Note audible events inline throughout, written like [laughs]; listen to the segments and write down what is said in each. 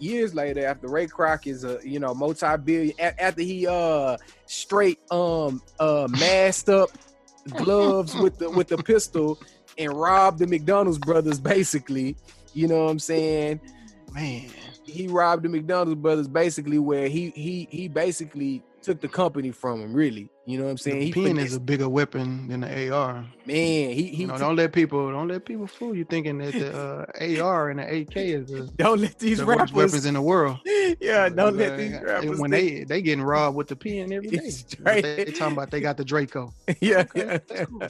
Years later, after Ray Kroc is a you know multi-billion, after he uh straight um uh masked up gloves with the with the pistol and robbed the McDonald's brothers, basically. You know what I'm saying? Man, He robbed the McDonald's brothers, basically, where he he he basically took the company from him. Really, you know what I'm saying? the He pen is a bigger weapon than the AR. man. He he You know, took- don't let people don't let people fool you thinking that the uh, AR and the AK is the, [laughs] don't let these the rappers. weapons in the world. [laughs] yeah, don't let Uh, these rappers. when think- they they getting robbed with the pen every day. It's But straight. They, they talking about they got the Draco. [laughs] yeah, Okay, yeah. cool.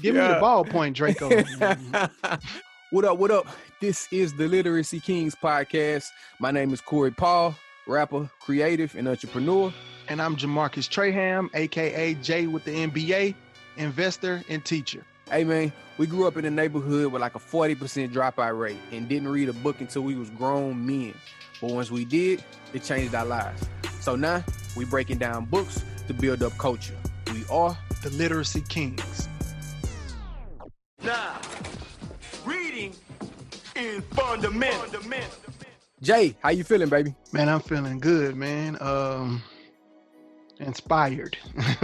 Give me the ballpoint Draco. what up? What up? This is the Literacy Kings podcast. My name is Corey Paul, rapper, creative, and entrepreneur. And I'm Jamarcus Traham, aka Jay with the MBA, investor and teacher. Hey man, we grew up in a neighborhood with like a 40% dropout rate and didn't read a book until we was grown men. But once we did, it changed our lives. So now we breaking down books to build up culture. We are The Literacy Kings. Now, reading is fundamental. Jay. How you feeling, baby? Man, I'm feeling good, man. Um inspired.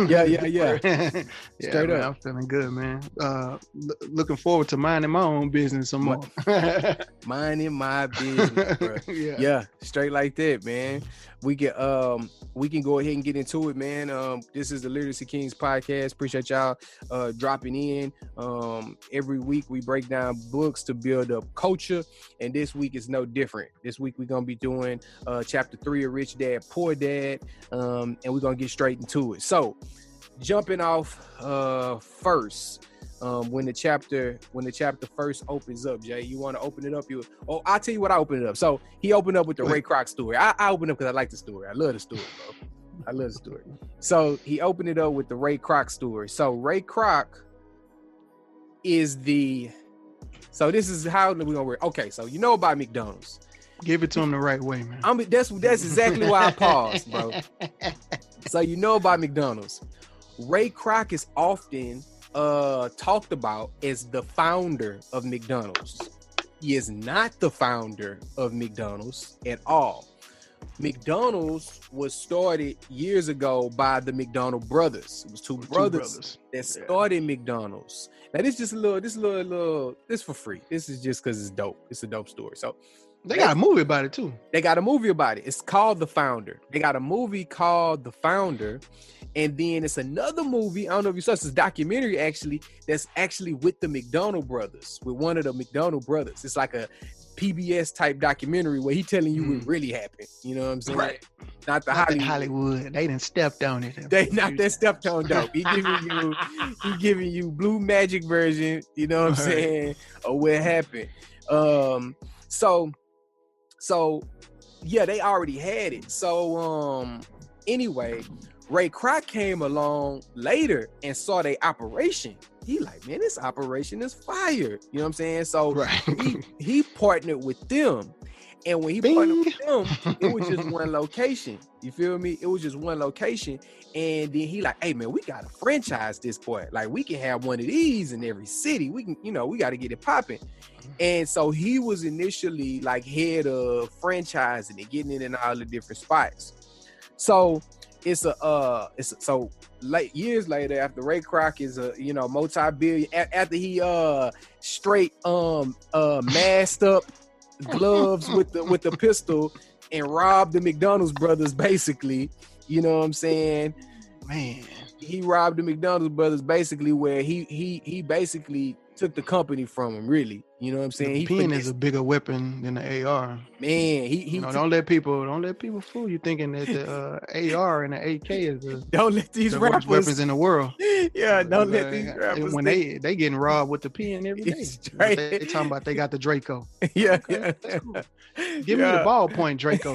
Yeah, yeah, [laughs] yeah. [laughs] yeah, Straight man, up. I'm feeling good, man. Uh l- looking forward to minding my own business some more. Minding my [laughs] business, bro. yeah. yeah straight like that man we can um we can go ahead and get into it man. Um this is the literacy kings podcast. Appreciate y'all uh dropping in. Um every week we break down books to build up culture and this week is no different. This week we're gonna be doing uh chapter three of rich dad poor dad um and we're gonna get straight into it. So jumping off uh first um, when the chapter when the chapter first opens up, Jay, you want to open it up? You oh, I'll tell you what I opened it up. So he opened up with the Ray Kroc story. I, I opened up because I like the story. I love the story, bro. I love the story. So he opened it up with the Ray Kroc story. So Ray Kroc is the so this is how we're gonna work. Okay, so you know about McDonald's. Give it to him the right way, man. I'm that's that's exactly why I paused, bro. [laughs] So you know about McDonald's. Ray Kroc is often uh talked about as the founder of McDonald's. He is not the founder of McDonald's at all. McDonald's was started years ago by the McDonald brothers. It was two, Two brothers, that Yeah. started McDonald's. Now this is just a little, this little, little, this for free. This is just because it's dope. It's a dope story. So They got a movie about it too. they got a movie about it. It's called The Founder. They got a movie called The Founder. And then it's another movie. I don't know if you saw this, it's a documentary actually that's actually with the McDonald brothers, with one of the McDonald brothers. It's like a PBS type documentary where he telling you what Mm. really happened. You know what I'm saying? Right. Not the Not Hollywood. Hollywood. They didn't stepped on it. They not that step on dope. He giving you [laughs] he giving you blue magic version, you know what I'm Right. saying, of what happened. Um so so yeah, they already had it. So um anyway, Ray Kroc came along later and saw their operation. He like, man, this operation is fire. You know what I'm saying? So Right. he [laughs] he partnered with them. And when he partnered with them, it was just [laughs] one location. You feel me? It was just one location. And then he like, hey man, we gotta franchise this boy. Like we can have one of these in every city. We can, you know, we gotta get it popping. And so he was initially like head of franchising and getting it in all the different spots. So it's a uh it's a, so late years later after Ray Kroc is a you know multi-billion a- after he uh straight um uh masked up gloves with the with the pistol and robbed the McDonald's brothers basically you know what I'm saying Man. he robbed the McDonald's brothers basically where he he he basically took the company from him really you know what I'm saying The he pen is a bigger weapon than the AR. man he he You know, took- don't let people don't let people fool you thinking that the uh, AR and the AK is the, [laughs] don't let these the worst rappers weapons in the world. [laughs] yeah don't let Uh, these and rappers when think- they they getting robbed with the pen every day. They, they talking about they got the Draco. [laughs] yeah, Okay, yeah. cool. Give me the ballpoint Draco.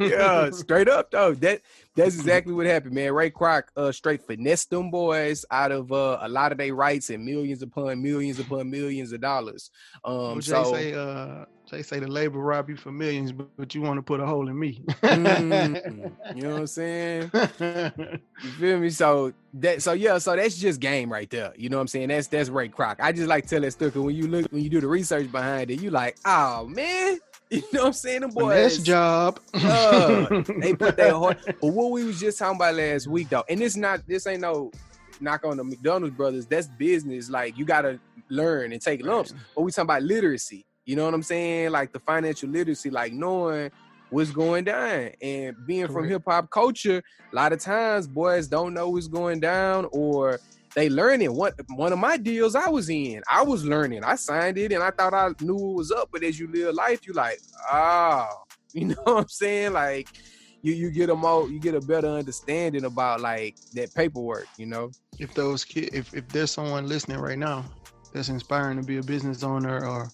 yeah, straight up though. That that's exactly what happened, man. Ray Kroc uh straight finessed them boys out of uh, a lot of their rights and millions upon millions upon millions of dollars. Um Jay so say uh Jay say the labor rob you for millions, but, but you want to put a hole in me. mm, you know what I'm saying? You feel me? So that so yeah, so that's just game right there. You know what I'm saying? That's that's Ray Kroc. I just like to tell that story when you look when you do the research behind it, you like, oh man, [laughs] You know what I'm saying? Them boys. job. uh, they [laughs] put their heart. But what we was just talking about last week though, and this not this ain't no knock on the McDonald's brothers. That's business. Like you gotta learn and take lumps. But we talking about literacy. You know what I'm saying? Like the financial literacy, like knowing what's going down and being from hip hop culture. A lot of times, boys don't know what's going down or they learning. One one of my deals I was in, I was learning. I signed it and I thought I knew what was up. But as you live life, you like, ah, [laughs] you know what I'm saying? Like you you get a more you get a better understanding about like that paperwork. You know? if those kids, if, if there's someone listening right now that's inspiring to be a business owner or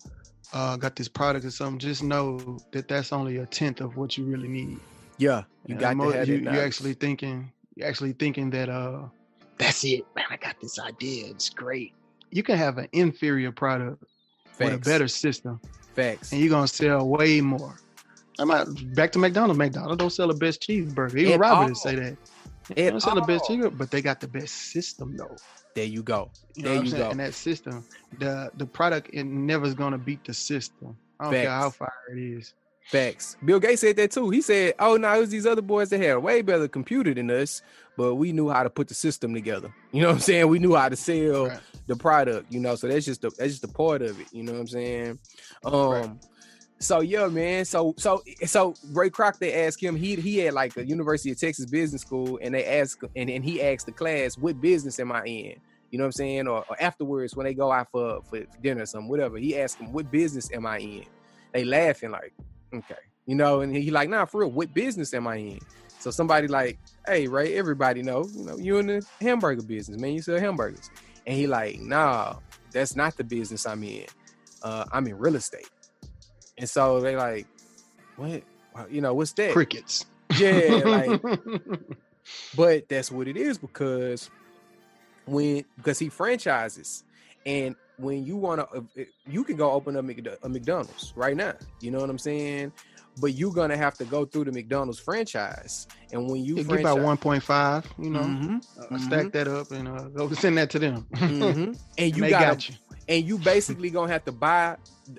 uh, got this product or something, just know that that's only a tenth of what you really need. Yeah, you And got mo- to have you, that you knowledge. actually thinking, you're actually thinking that uh, that's it, man. I got this idea. It's great. You can have an inferior product with a better system, facts. and you're gonna sell way more. I'm not back to McDonald's. McDonald's don't sell the best cheeseburger. Even At Robert all. say that. They don't sell the best cheeseburger, but they got the best system though. There you go. You There know what you saying? go. And that system, the the product, it never is gonna beat the system. I don't care how Facts. far it is. Facts. Bill Gates said that too. He said, "Oh no, it was these other boys that had a way better computer than us, but we knew how to put the system together. [laughs] You know what I'm saying? We knew how to sell Right. the product. You know, so that's just the that's just a part of it. You know what I'm saying? Um, Right. so yeah, man. So so so Ray Kroc, they asked him. He he had like a University of Texas Business School, and they asked and, and he asked the class, "What business am I in?" You know what I'm saying? Or, or afterwards when they go out for, for dinner or something, whatever. He asked them, "What business am I in?" They laughing like, "Okay." You know, and he like, nah, for real, what business am I in? So somebody like, hey, Ray, everybody know, you know, you in the hamburger business, man. You sell hamburgers. And he like, nah, that's not the business I'm in. Uh, I'm in real estate. And so they like, what? You know, what's that? Crickets. Yeah, like, [laughs] but that's what it is because when because he franchises and when you want to you can go open up a mcdonald's right now you know what i'm saying but you're gonna have to go through the mcdonald's franchise and when you You give out franchise- 1.5, you know, Mhm, uh, stack that up and uh, go send that to them. mhm. and [laughs] And you they gotta got you. and you basically gonna have to buy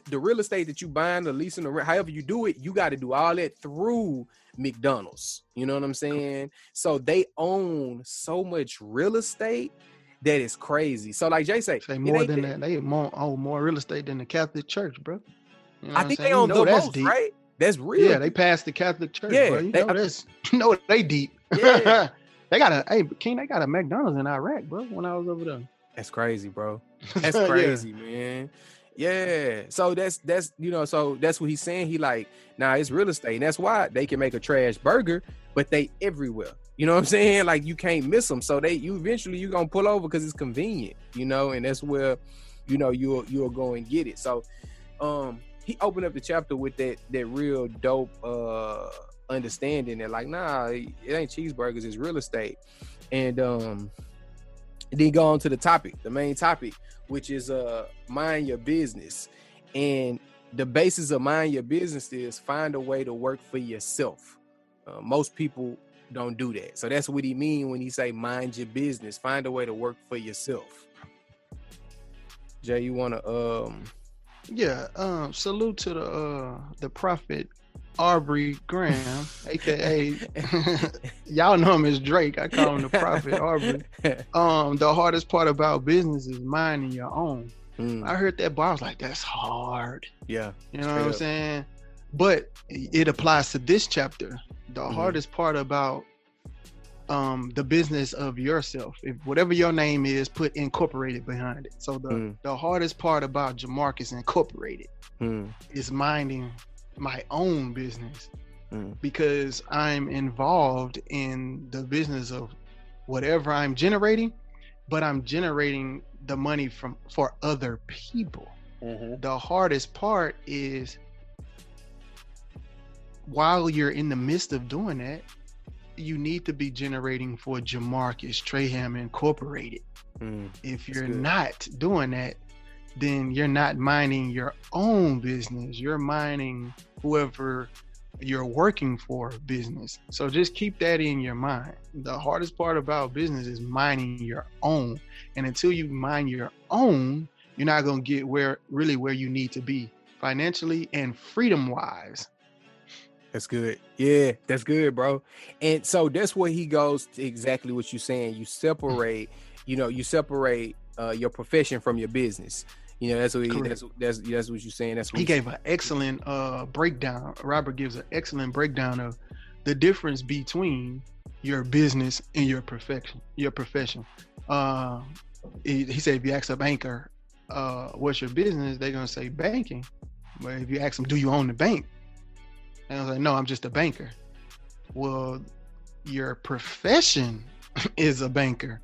the real estate that you buying, the leasing, the rent, however you do it, you got to do all that through McDonald's. You know what I'm saying? So they own so much real estate that is crazy. So like Jay say, Say more than that- that. They more own more real estate than the Catholic Church, bro. You know I think they? You own know the most, deep. right? That's real. Yeah, they passed the Catholic Church, Yeah, bro. You they- know that's [laughs] you know they deep. [laughs] Yeah. they got a hey King, they got a McDonald's in Iraq, bro. When I was over there. That's crazy, bro. [laughs] That's Yeah. crazy, man. Yeah. So that's that's you know, so that's what he's saying. He like, nah, it's real estate. And that's why they can make a trash burger, but they everywhere. You know what I'm saying? Like you can't miss them. So they you eventually you're gonna pull over because it's convenient, you know, and that's where you know you'll you'll go and get it. So um he opened up the chapter with that that real dope uh understanding that like nah it ain't cheeseburgers it's real estate and um then go on to the topic the main topic which is uh mind your business and the basis of mind your business is find a way to work for yourself uh, most people don't do that so that's what he mean when he say mind your business find a way to work for yourself jay you want to um Yeah, um, salute to the uh the prophet Aubrey Graham, [laughs] aka [laughs] y'all know him as Drake. I call him the prophet Aubrey. [laughs] Um, the hardest part about business is minding your own. Mm, I heard that bar, I was like, that's hard. yeah You know what I'm saying? But it applies to this chapter. The Mhm. hardest part about um the business of yourself, if whatever your name is, put incorporated behind it. So the Mm. the hardest part about Jamarcus Incorporated mm, is minding my own business mm, because I'm involved in the business of whatever I'm generating, but I'm generating the money from for other people. The hardest part is while you're in the midst of doing that, you need to be generating for Jamarcus Traham Incorporated. mm. If you're not doing that, then you're not minding your own business. You're minding whoever you're working for business. So just keep that in your mind. The hardest part about business is minding your own. And until you mind your own, you're not going to get where really where you need to be financially and freedom wise. That's good. Yeah, that's good, bro. And so that's where he goes to exactly what you're saying. You separate, you know, you separate uh, your profession from your business. You know, that's what he, that's that's that's what you're saying. That's what he gave an excellent uh breakdown. Robert gives an excellent breakdown of the difference between your business and your profession. Your profession. Uh, he, he said if you ask a banker, uh, what's your business? They're gonna say banking. But if you ask them, do you own the bank? And I was like, no, I'm just a banker. Well, your profession [laughs] is a banker.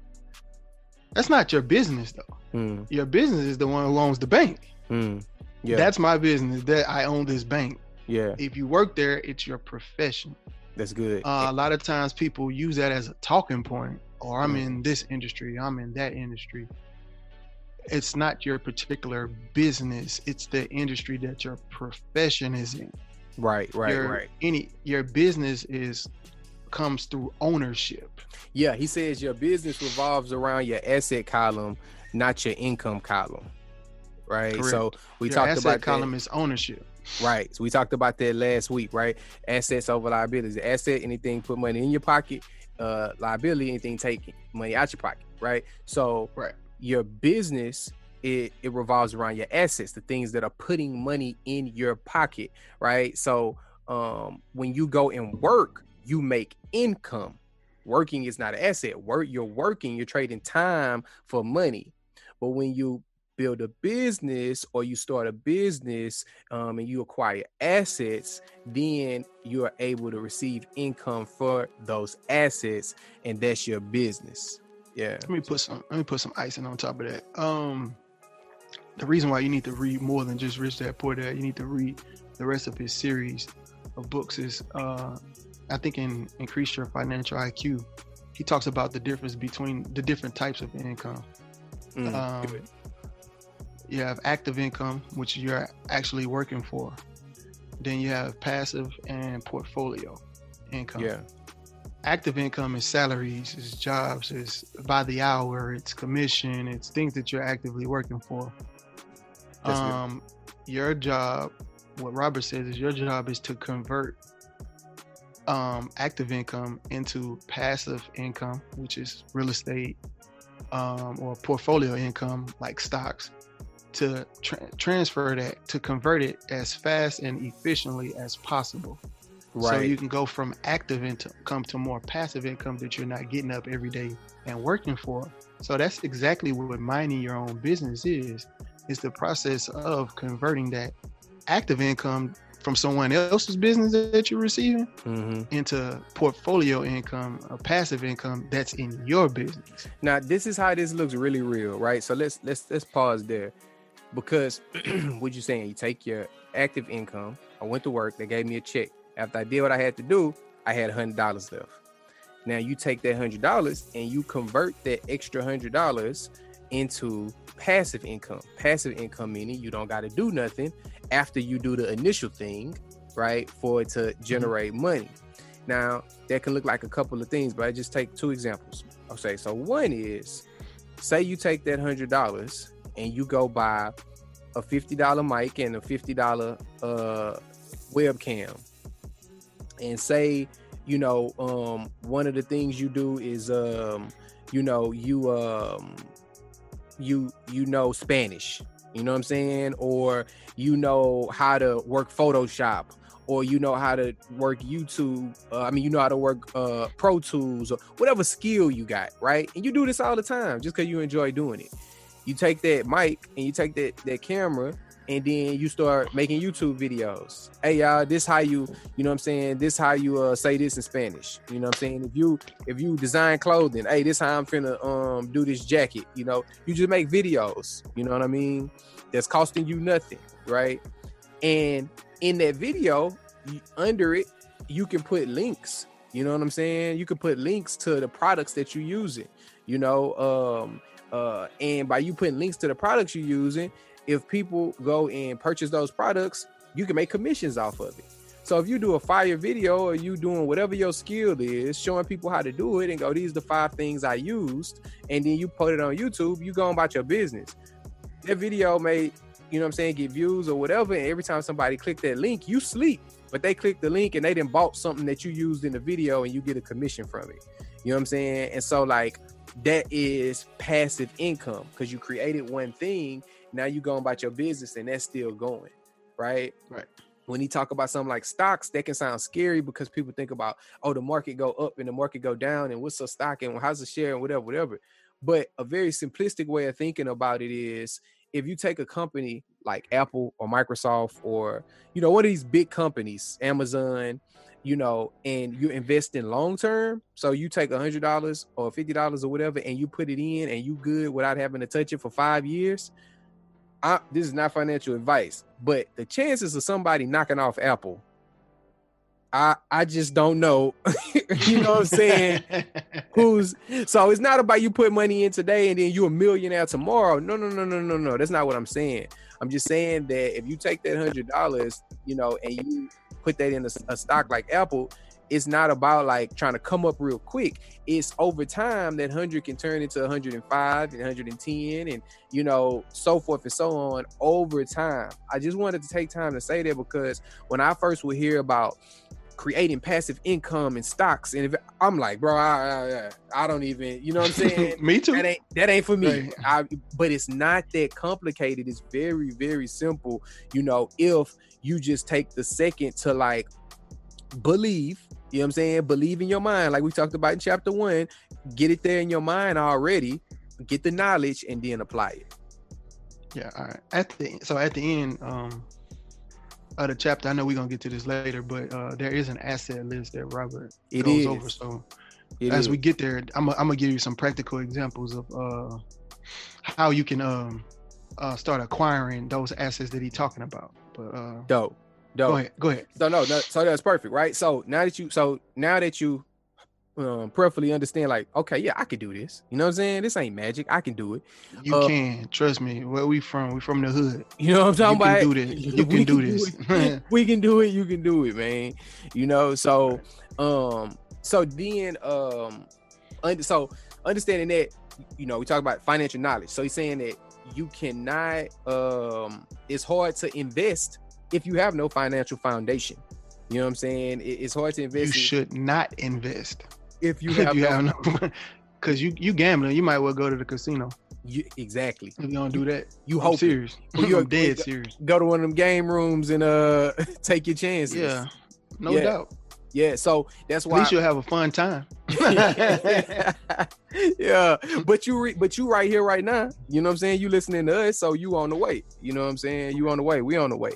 That's not your business though. Mm. Your business is the one who owns the bank. Mm. Yeah. That's my business. That I own this bank. Yeah. If you work there, it's your profession. That's good. Uh, a lot of times people use that as a talking point, or I'm mm. in this industry, I'm in that industry. It's not your particular business, it's the industry that your profession is in. Right, right, your, right. Any your business is comes through ownership. Yeah, he says your business revolves around your asset column, not your income column. Right. Correct. So we your talked about column that. is ownership. Right. So we talked about that last week, right? Assets over liabilities. Asset, anything put money in your pocket. Uh, liability, anything taking money out your pocket. Right. So right. your business it, it revolves around your assets, the things that are putting money in your pocket, right? So um, when you go and work, you make income. Working is not an asset. Work, you're working, you're trading time for money. But when you build a business or you start a business um, and you acquire assets, then you are able to receive income for those assets, and that's your business. Yeah. Let me put some. Let me put some icing on top of that. Um, the reason why you need to read more than just Rich Dad Poor Dad, you need to read the rest of his series of books. Is uh, I think in Increase Your Financial IQ, he talks about the difference between the different types of income. Mm, um, you have active income, which you're actually working for. Then you have passive and portfolio income. Yeah. Active income is salaries, is jobs, is by the hour, it's commission, it's things that you're actively working for um, your job, what Robert says is your job is to convert um, active income into passive income, which is real estate um, or portfolio income like stocks, to tra- transfer that to convert it as fast and efficiently as possible. Right. So you can go from active income to more passive income that you're not getting up every day and working for. So that's exactly what mining your own business is. It's the process of converting that active income from someone else's business that you're receiving mm-hmm. into portfolio income, a passive income that's in your business. Now, this is how this looks really real, right? So let's let's let's pause there, because [clears throat] what you're saying? You take your active income. I went to work. They gave me a check. After I did what I had to do, I had hundred dollars left. Now you take that hundred dollars and you convert that extra hundred dollars into passive income. Passive income meaning you don't got to do nothing after you do the initial thing, right? For it to mm-hmm. generate mm-hmm. money. Now, that can look like a couple of things, but I just take two examples. Okay, so one is say you take that hundred dollars and you go buy a fifty dollar mic and a fifty dollar uh, webcam, and say you know um, one of the things you do is um, you know you um, you you know Spanish, you know what I'm saying, or you know how to work Photoshop, or you know how to work YouTube. Uh, I mean, you know how to work uh, Pro Tools or whatever skill you got, right? And you do this all the time just because you enjoy doing it. You take that mic and you take that that camera and then you start making YouTube videos. Hey y'all, this how you, you know what I'm saying? This how you uh say this in Spanish. You know what I'm saying? If you if you design clothing, hey, this how I'm finna um do this jacket, you know. You just make videos, you know what I mean? That's costing you nothing, right? And in that video, under it, you can put links. You know what I'm saying? You can put links to the products that you're using, you know. Um uh and by you putting links to the products you're using, if people go and purchase those products, you can make commissions off of it. So if you do a fire video or you doing whatever your skill is, showing people how to do it and go, these are the five things I used, and then you put it on YouTube, you go about your business. That video made you know what I'm saying, get views or whatever. And every time somebody click that link, you sleep. But they click the link and they didn't bought something that you used in the video and you get a commission from it. You know what I'm saying? And so like that is passive income because you created one thing. Now you going about your business and that's still going. Right. Right. When he talk about something like stocks, that can sound scary because people think about, oh, the market go up and the market go down, and what's a stock and how's the share and whatever, whatever. But a very simplistic way of thinking about it is if you take a company like Apple or Microsoft or you know one of these big companies, Amazon, you know, and you invest in long term. So you take a hundred dollars or fifty dollars or whatever, and you put it in, and you good without having to touch it for five years. I, this is not financial advice, but the chances of somebody knocking off Apple, I I just don't know. [laughs] you know what I'm saying? [laughs] Who's so it's not about you put money in today and then you're a millionaire tomorrow. No, no, no, no, no, no. That's not what I'm saying. I'm just saying that if you take that hundred dollars, you know, and you put that in a, a stock like Apple, it's not about like trying to come up real quick. It's over time that 100 can turn into 105 and 110 and you know so forth and so on over time. I just wanted to take time to say that because when I first would hear about creating passive income in stocks and if I'm like, bro, I, I, I don't even, you know what I'm saying? [laughs] Me too. That ain't that ain't for me. I, but it's not that complicated. It's very very simple. You know, if you just take the second to like believe you know what I'm saying? Believe in your mind, like we talked about in chapter one. Get it there in your mind already. Get the knowledge and then apply it. Yeah. All right. At the so at the end um of the chapter, I know we're gonna get to this later, but uh there is an asset list that Robert It goes is. over. So It as is. we get there, I'm gonna I'm gonna give you some practical examples of uh how you can um uh start acquiring those assets that he's talking about. But uh dope. Dope. go ahead, go ahead. So no, no, so that's perfect, right? So now that you, so now that you, um, perfectly understand, like, okay, yeah, I could do this. You know what I'm saying? This ain't magic. I can do it. You Uh, can trust me. Where we from? We from the hood. You know what I'm talking You can about? do this. [laughs] You can do this. it. [laughs] we can do it. You can do it, man. You know. So, um, so then, um, so understanding that, you know, we talk about financial knowledge. So he's saying that you cannot, um, it's hard to invest if you have no financial foundation. You know what I'm saying? It- it's hard to You invest in- should not invest if you [laughs] if have, you no, have no because [laughs] you you gambling. You might well go to the casino you, exactly. if you don't do that. You hope serious. You- [laughs] I'm dead serious. go to one of them game rooms and uh take your chances. Yeah, no Yeah. doubt. yeah. So that's why. At least you'll have a fun time. yeah, but you re- but you right here right now. You know what I'm saying? You listening to us, so you on the way. You know what I'm saying? You on the way. We on the way.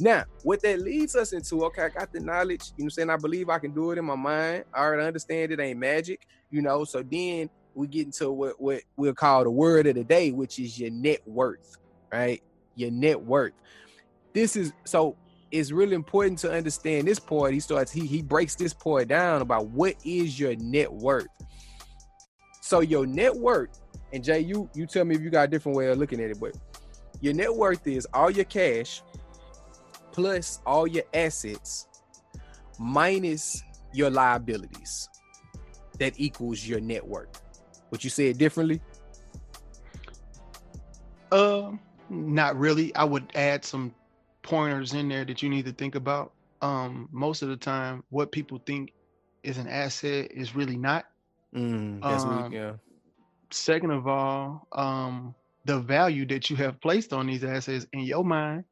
Now, what that leads us into, okay, I got the knowledge, you know I'm saying? I believe I can do it in my mind. I already understand it ain't magic, you know. So then we get into what what we'll call the word of the day, which is your net worth, right? Your net worth. This is so it's really important to understand this part. He starts, he he breaks this part down about what is your net worth. So your net worth, and Jay, you you tell me if you got a different way of looking at it, but your net worth is all your cash plus all your assets minus your liabilities. That equals your net worth. What you said differently? Um, not really. I would add some pointers in there that you need to think about. Um, most of the time, what people think is an asset is really not. Mm, that's Um, weak, yeah. Second of all, um, the value that you have placed on these assets in your mind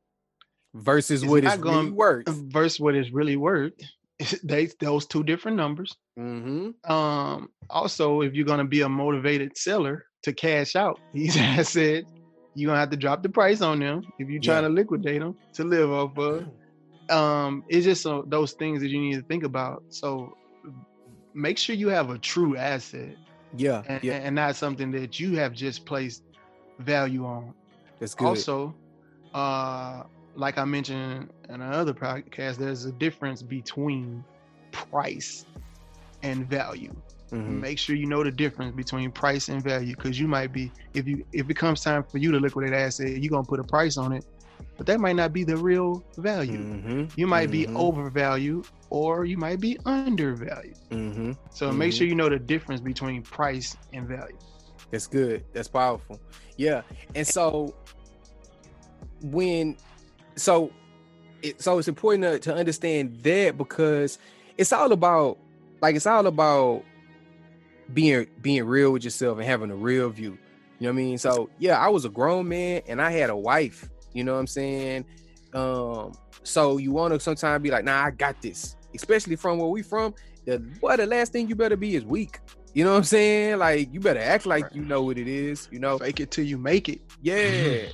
Versus it's what it's really worth. versus what it's really worth. [laughs] They those two different numbers. Mm-hmm. Um, also, if you're gonna be a motivated seller to cash out [laughs] these assets, you're gonna have to drop the price on them if you're trying Yeah. to liquidate them to live off of. Um, it's just so, those things that you need to think about. So make sure you have a true asset Yeah, and, yeah, and not something that you have just placed value on. that's good. Also, uh, like I mentioned in another podcast, there's a difference between price and value. Mhm. Make sure you know the difference between price and value, because you might be if you if it comes time for you to liquidate asset, you're gonna put a price on it, but that might not be the real value. Mhm, You might be mhm, overvalued or you might be undervalued. mhm. So make sure you know the difference between price and value. That's good. That's powerful. Yeah. And so when so it, so it's important to, to understand that because it's all about like it's all about being being real with yourself and having a real view. You know what I mean? So yeah, I was a grown man and I had a wife. You know what I'm saying? Um, so you want to sometimes be like, nah, I got this. Especially from where we from. The what the last thing you better be is weak. You know what I'm saying? Like you better act like you know what it is. You know, fake it till you make it. Yeah,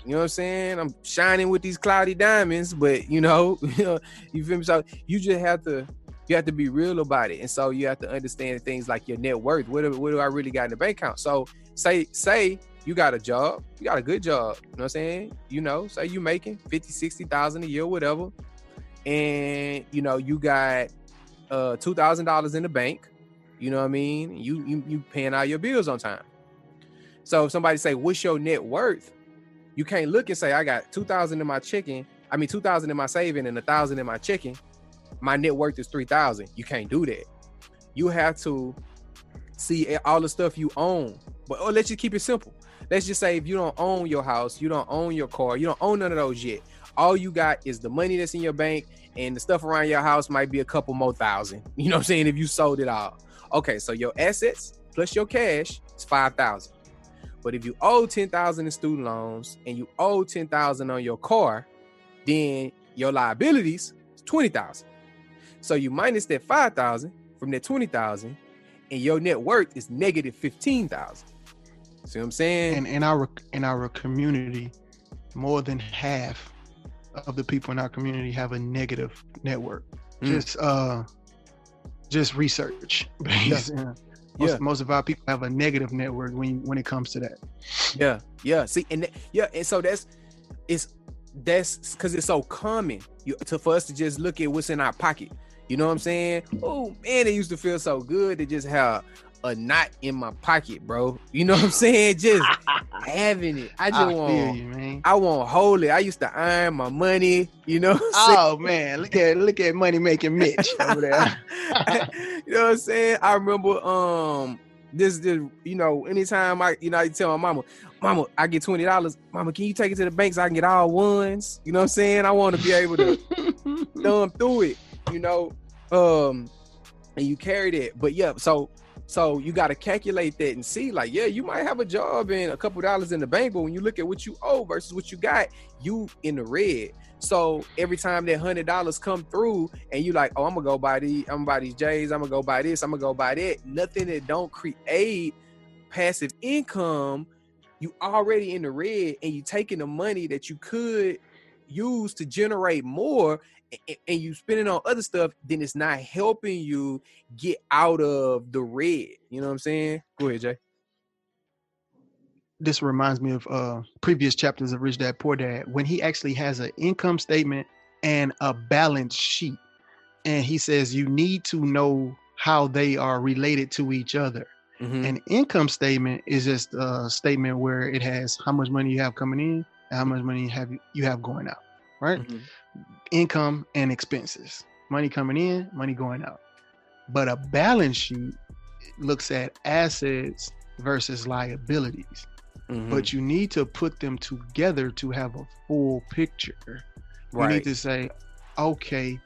you know what I'm saying. I'm shining with these cloudy diamonds, but you know, [laughs] you know, you feel me. So you just have to, you have to be real about it, and so you have to understand things like your net worth. What do, what do I really got in the bank account? So say say you got a job, you got a good job. You know what I'm saying? You know, say you making 50, 60,000 a year, whatever, and you know you got uh two thousand dollars in the bank you know what I mean? You you you paying all your bills on time. So if somebody say, "What's your net worth?" You can't look and say, "I got two thousand in my chicken." I mean, two thousand in my saving and a thousand in my chicken. My net worth is three thousand. You can't do that. You have to see all the stuff you own. But oh, let's just keep it simple. Let's just say if you don't own your house, you don't own your car, you don't own none of those yet. All you got is the money that's in your bank, and the stuff around your house might be a couple more thousand. [laughs] You know what I'm saying? If you sold it all. Okay, so your assets plus your cash is five thousand. But if you owe ten thousand in student loans and you owe ten thousand on your car, then your liabilities is twenty thousand. So you minus that five thousand from that twenty thousand, and your net worth is negative fifteen thousand. See what I'm saying? And in our in our community, more than half of the people in our community have a negative network. Mm. Just uh just research. Yeah. Most, yeah. most of our people have a negative network when when it comes to that. Yeah, yeah. See, and th- yeah, and so that's it's that's because it's so common you, to for us to just look at what's in our pocket. You know what I'm saying? Oh man, it used to feel so good to just have a knot in my pocket, bro. You know what I'm saying? Just [laughs] having it. I just I want you, I want hold it. I used to iron my money, you know. Oh man, look at look at money making Mitch over there. [laughs] you know what I'm saying? I remember um this this you know, anytime I you know I tell my mama, Mama, I get twenty dollars. Mama, can you take it to the bank so I can get all ones? You know what I'm saying? I want to be able to [laughs] thumb through it, you know. Um and you carried it. But yeah, so so you got to calculate that and see, like, yeah, you might have a job and a couple dollars in the bank, but when you look at what you owe versus what you got, you in the red. So every time that hundred dollars come through, and you like, oh, I'm gonna go buy these, I'm gonna buy these J's, I'm gonna go buy this, I'm gonna go buy that. Nothing that don't create passive income, you already in the red, and you taking the money that you could use to generate more and you spend it on other stuff, then it's not helping you get out of the red. You know what I'm saying? Go ahead, Jay. This reminds me of uh previous chapters of Rich Dad Poor Dad when he actually has an income statement and a balance sheet. And he says you need to know how they are related to each other. Mm-hmm. An income statement is just a statement where it has how much money you have coming in and how much money you have you have going out, right? Mm-hmm income and expenses money coming in money going out but a balance sheet looks at assets versus liabilities mm-hmm. but you need to put them together to have a full picture right. you need to say okay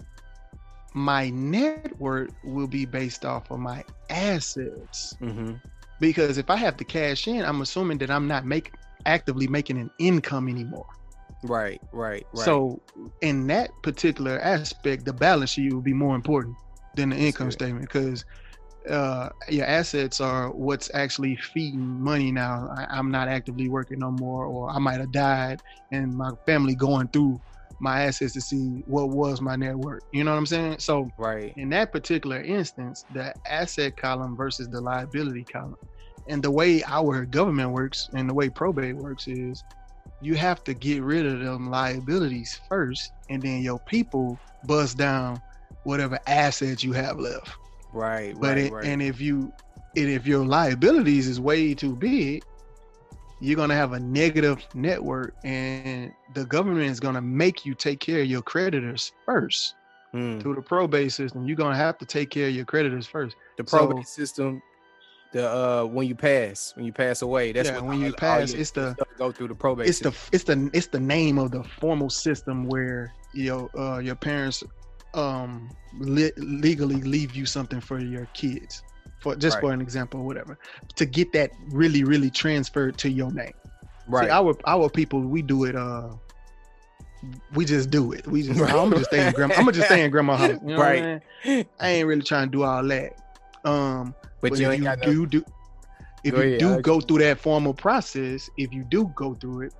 my net worth will be based off of my assets mm-hmm. because if i have to cash in i'm assuming that i'm not make actively making an income anymore Right, right, right. So in that particular aspect, the balance sheet will be more important than the income statement because uh, your assets are what's actually feeding money now. I, am not actively working no more, or I might have died, and my family going through my assets to see what was my net worth. You know what I'm saying? So, right in that particular instance, the asset column versus the liability column, and the way our government works and the way probate works is you have to get rid of them liabilities first, and then your people bust down whatever assets you have left. Right. But right, it, right. and if you and if your liabilities is way too big, you're gonna have a negative network, and the government is gonna make you take care of your creditors first. Mm. Through the probate system, you're gonna have to take care of your creditors first. The probate so, system The uh when you pass, when you pass away, that's Yeah, when you all pass, your it's the- go through the probate. it's the it's the it's the name of the formal system where your uh your parents um le- legally leave you something for your kids for just for an example or whatever to get that really really transferred to your name right. See, our our people we do it uh we just do it we just i'm just staying [laughs] grandma i'm just stay in grandma house you know what I'm Right. i ain't really trying to do all that um but, but you you do do if Go you ahead, do Alex. go through that formal process, if you do go through it,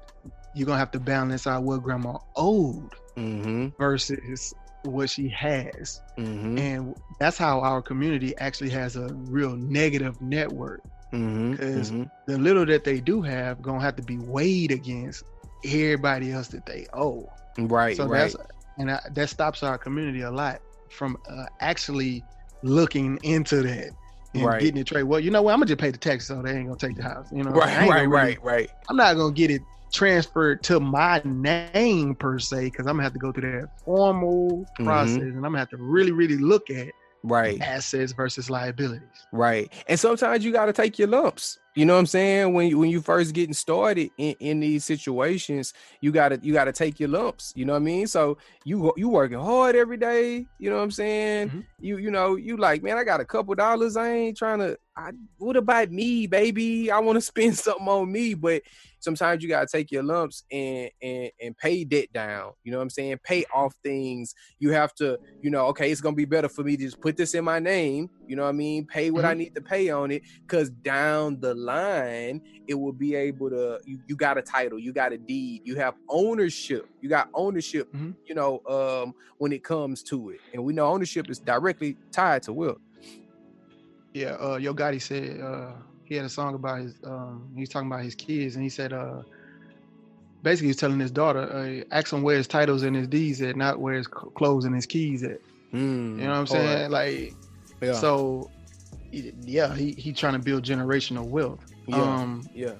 you're gonna have to balance out what grandma owed mm-hmm, versus what she has. mm-hmm, And that's how our community actually has a real negative network. mm-hmm, 'cause mm-hmm. The little that they do have gonna have to be weighed against everybody else that they owe. right, So right. that's and I, that stops our community a lot from uh, actually looking into that and Right. getting it trade. Well, you know what? I'm gonna just pay the taxes, so they ain't gonna take the house. You know, Right, right, really- right, right. I'm not gonna get it transferred to my name per se, because I'm gonna have to go through that formal Mhm. process, and I'm gonna have to really, really look at Right, assets versus liabilities. right. And sometimes you got to take your lumps. You know what I'm saying? When you, when you first getting started in, in these situations, you gotta you gotta take your lumps. You know what I mean? So you you working hard every day. You know what I'm saying? Mhm. You you know you like man, I got a couple dollars. I ain't trying to. I what about me, baby? I want to [laughs] spend something on me, but sometimes you gotta take your lumps and and and pay debt down. You know what I'm saying? Pay off things. You have to, you know, okay, it's gonna be better for me to just put this in my name. You know what I mean? Pay what I need to pay on it, cause down the line it will be able to. You, you got a title, you got a deed, you have ownership. You got ownership. Mhm. You know, um, when it comes to it, and we know ownership is directly tied to wealth. Yeah, uh, Yo Gotti said uh, he had a song about his. Um, he was talking about his kids, and he said, uh, basically, he's telling his daughter, uh, ask him where his titles and his deeds at, not where his clothes and his keys at. You know what I'm saying? Like, Yeah. so, yeah, he he trying to build generational wealth. yeah. Um, yeah.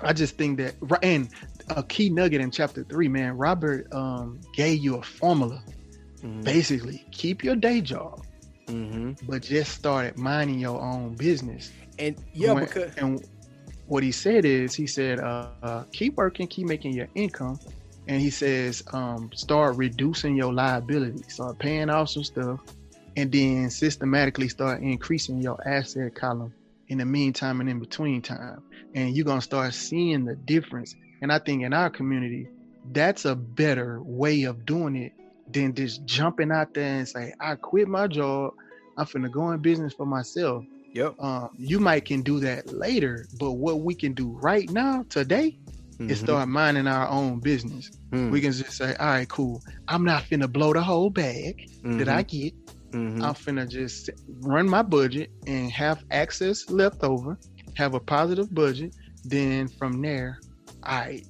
I just think that, and a key nugget in chapter three, man, Robert um, gave you a formula. Mhm. Basically, keep your day job, Mhm. but just started minding your own business. And yeah, When- because and what he said is he said uh, uh keep working keep making your income and he says um start reducing your liability start paying off some stuff and then systematically start increasing your asset column in the meantime and in between time and you're gonna start seeing the difference and i think in our community that's a better way of doing it than just jumping out there and say i quit my job i'm finna go in business for myself yep. um, you might can do that later, but what we can do right now, today, is Mhm. start minding our own business. Mhm. We can just say, all right, cool. I'm not finna blow the whole bag that I get. Mhm. I'm finna just run my budget and have access left over, have a positive budget. Then from there, right,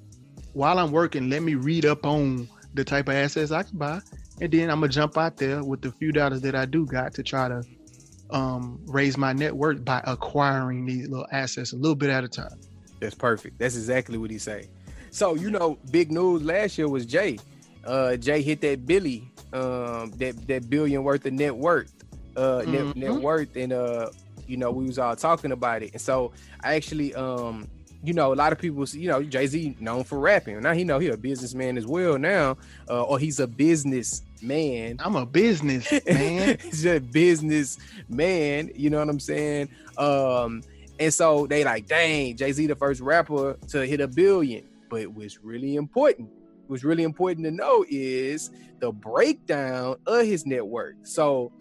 while I'm working, let me read up on the type of assets I can buy. And then I'm gonna jump out there with the few dollars that I do got to try to um, raise my net worth by acquiring these little assets a little bit at a time. That's perfect. That's exactly what he say. So you know, big news last year was Jay. Uh, Jay hit that Billy, um, that that billion worth of net worth, uh, net, net worth, and uh, you know, we was all talking about it. And so I actually, um, you know, a lot of people, you know, Jay Z known for rapping. Now he know he a businessman as well now, uh, or he's a business man. I'm a business [laughs] man. He's a business man. You know what I'm saying? Um, and so they like, dang, Jay Z the first rapper to hit a billion. But what's really important, what's really important to know is the breakdown of his network. So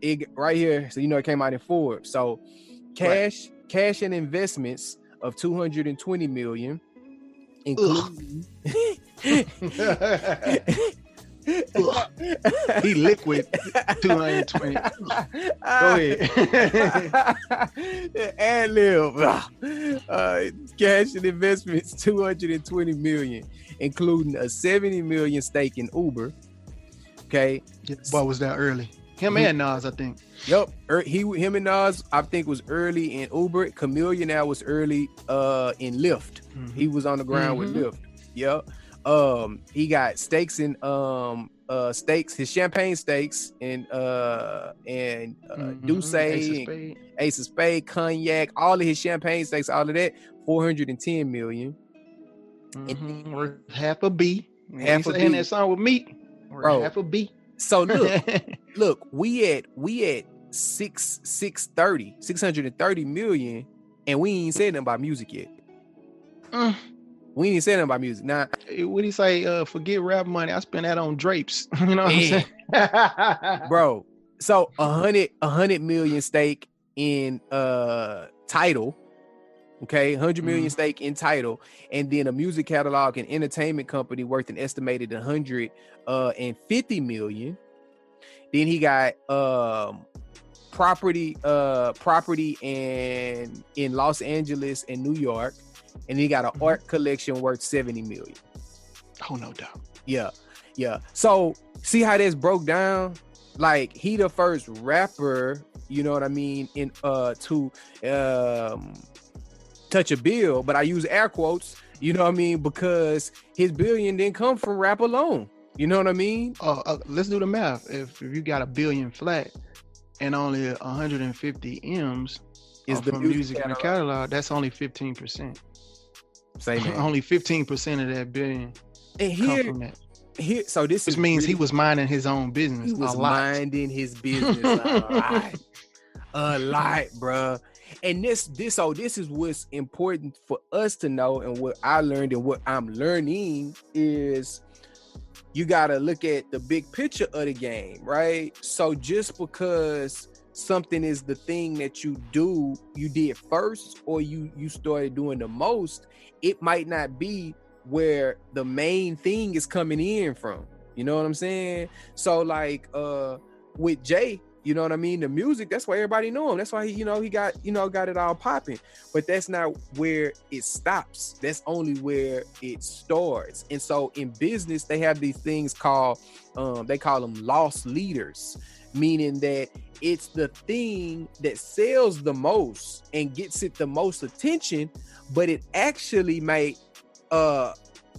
it right here, so you know it came out in Forbes. So cash, cash and investments of 220 million, [laughs] including he liquid 220. Go ahead. [laughs] Ad lib. Uh, cash and investments 220 million, including a 70 million stake in Uber. Okay. what was that early? Him and Nas, I think. Yep. Er, he him and Nas, I think, was early in Uber. Chamillionaire was early uh in Lyft. He was on the ground with Mhm. Lyft. Yep. Um, he got stakes in um uh stakes, his champagne stakes, and uh and uh, Mhm. D'USSÉ, Ace of Spade. Ace of Spade, cognac, all of his champagne stakes, all of that, four hundred and ten million. Mhm. Worth half a B. Half a a that song with meat. Worth Bro. half a B. So look, [laughs] look, we at we at six six thirty, six hundred and thirty million, and we ain't said nothing about music yet. Mm. We ain't said nothing about music. Now, what do you say? Uh, forget rap money. I spend that on drapes. [laughs] you know what Yeah. I'm saying? [laughs] bro, so a hundred a hundred million stake in uh Tidal. Okay, 100 million Mhm. stake in Tidal, and then a music catalog and entertainment company worth an estimated 100 uh and 50 million. Then he got um property uh property and in Los Angeles and New York, and he got an Mhm. art collection worth 70 million. oh no doubt. Yeah, yeah. So see how this broke down? Like he the first rapper, you know what I mean, in uh to um touch a bill, but I use air quotes, you know what I mean, because his billion didn't come from rap alone. You know what I mean? Uh, uh, let's do the math. If, if you got a billion flat and only 150 M's Is the from music music in the catalog, that's only 15 percent. Say [laughs] only 15 percent of that billion and come here, from that, here, so this which means he was minding his own business he was minding his [laughs] business a lot, a lot, bruh. And this, this, so this is what's important for us to know, and what I learned and what I'm learning is you gotta look at the big picture of the game, right? So just because something is the thing that you do, you did first, or you you started doing the most, it might not be where the main thing is coming in from. You know what I'm saying? So like uh with Jay, you know what I mean? The music, that's why everybody know him. That's why he, you know, he got, you know, got it all popping. But that's not where it stops. That's only where it starts. And so in business, they have these things called um, they call them loss leaders, meaning that it's the thing that sells the most and gets it the most attention, but it actually might uh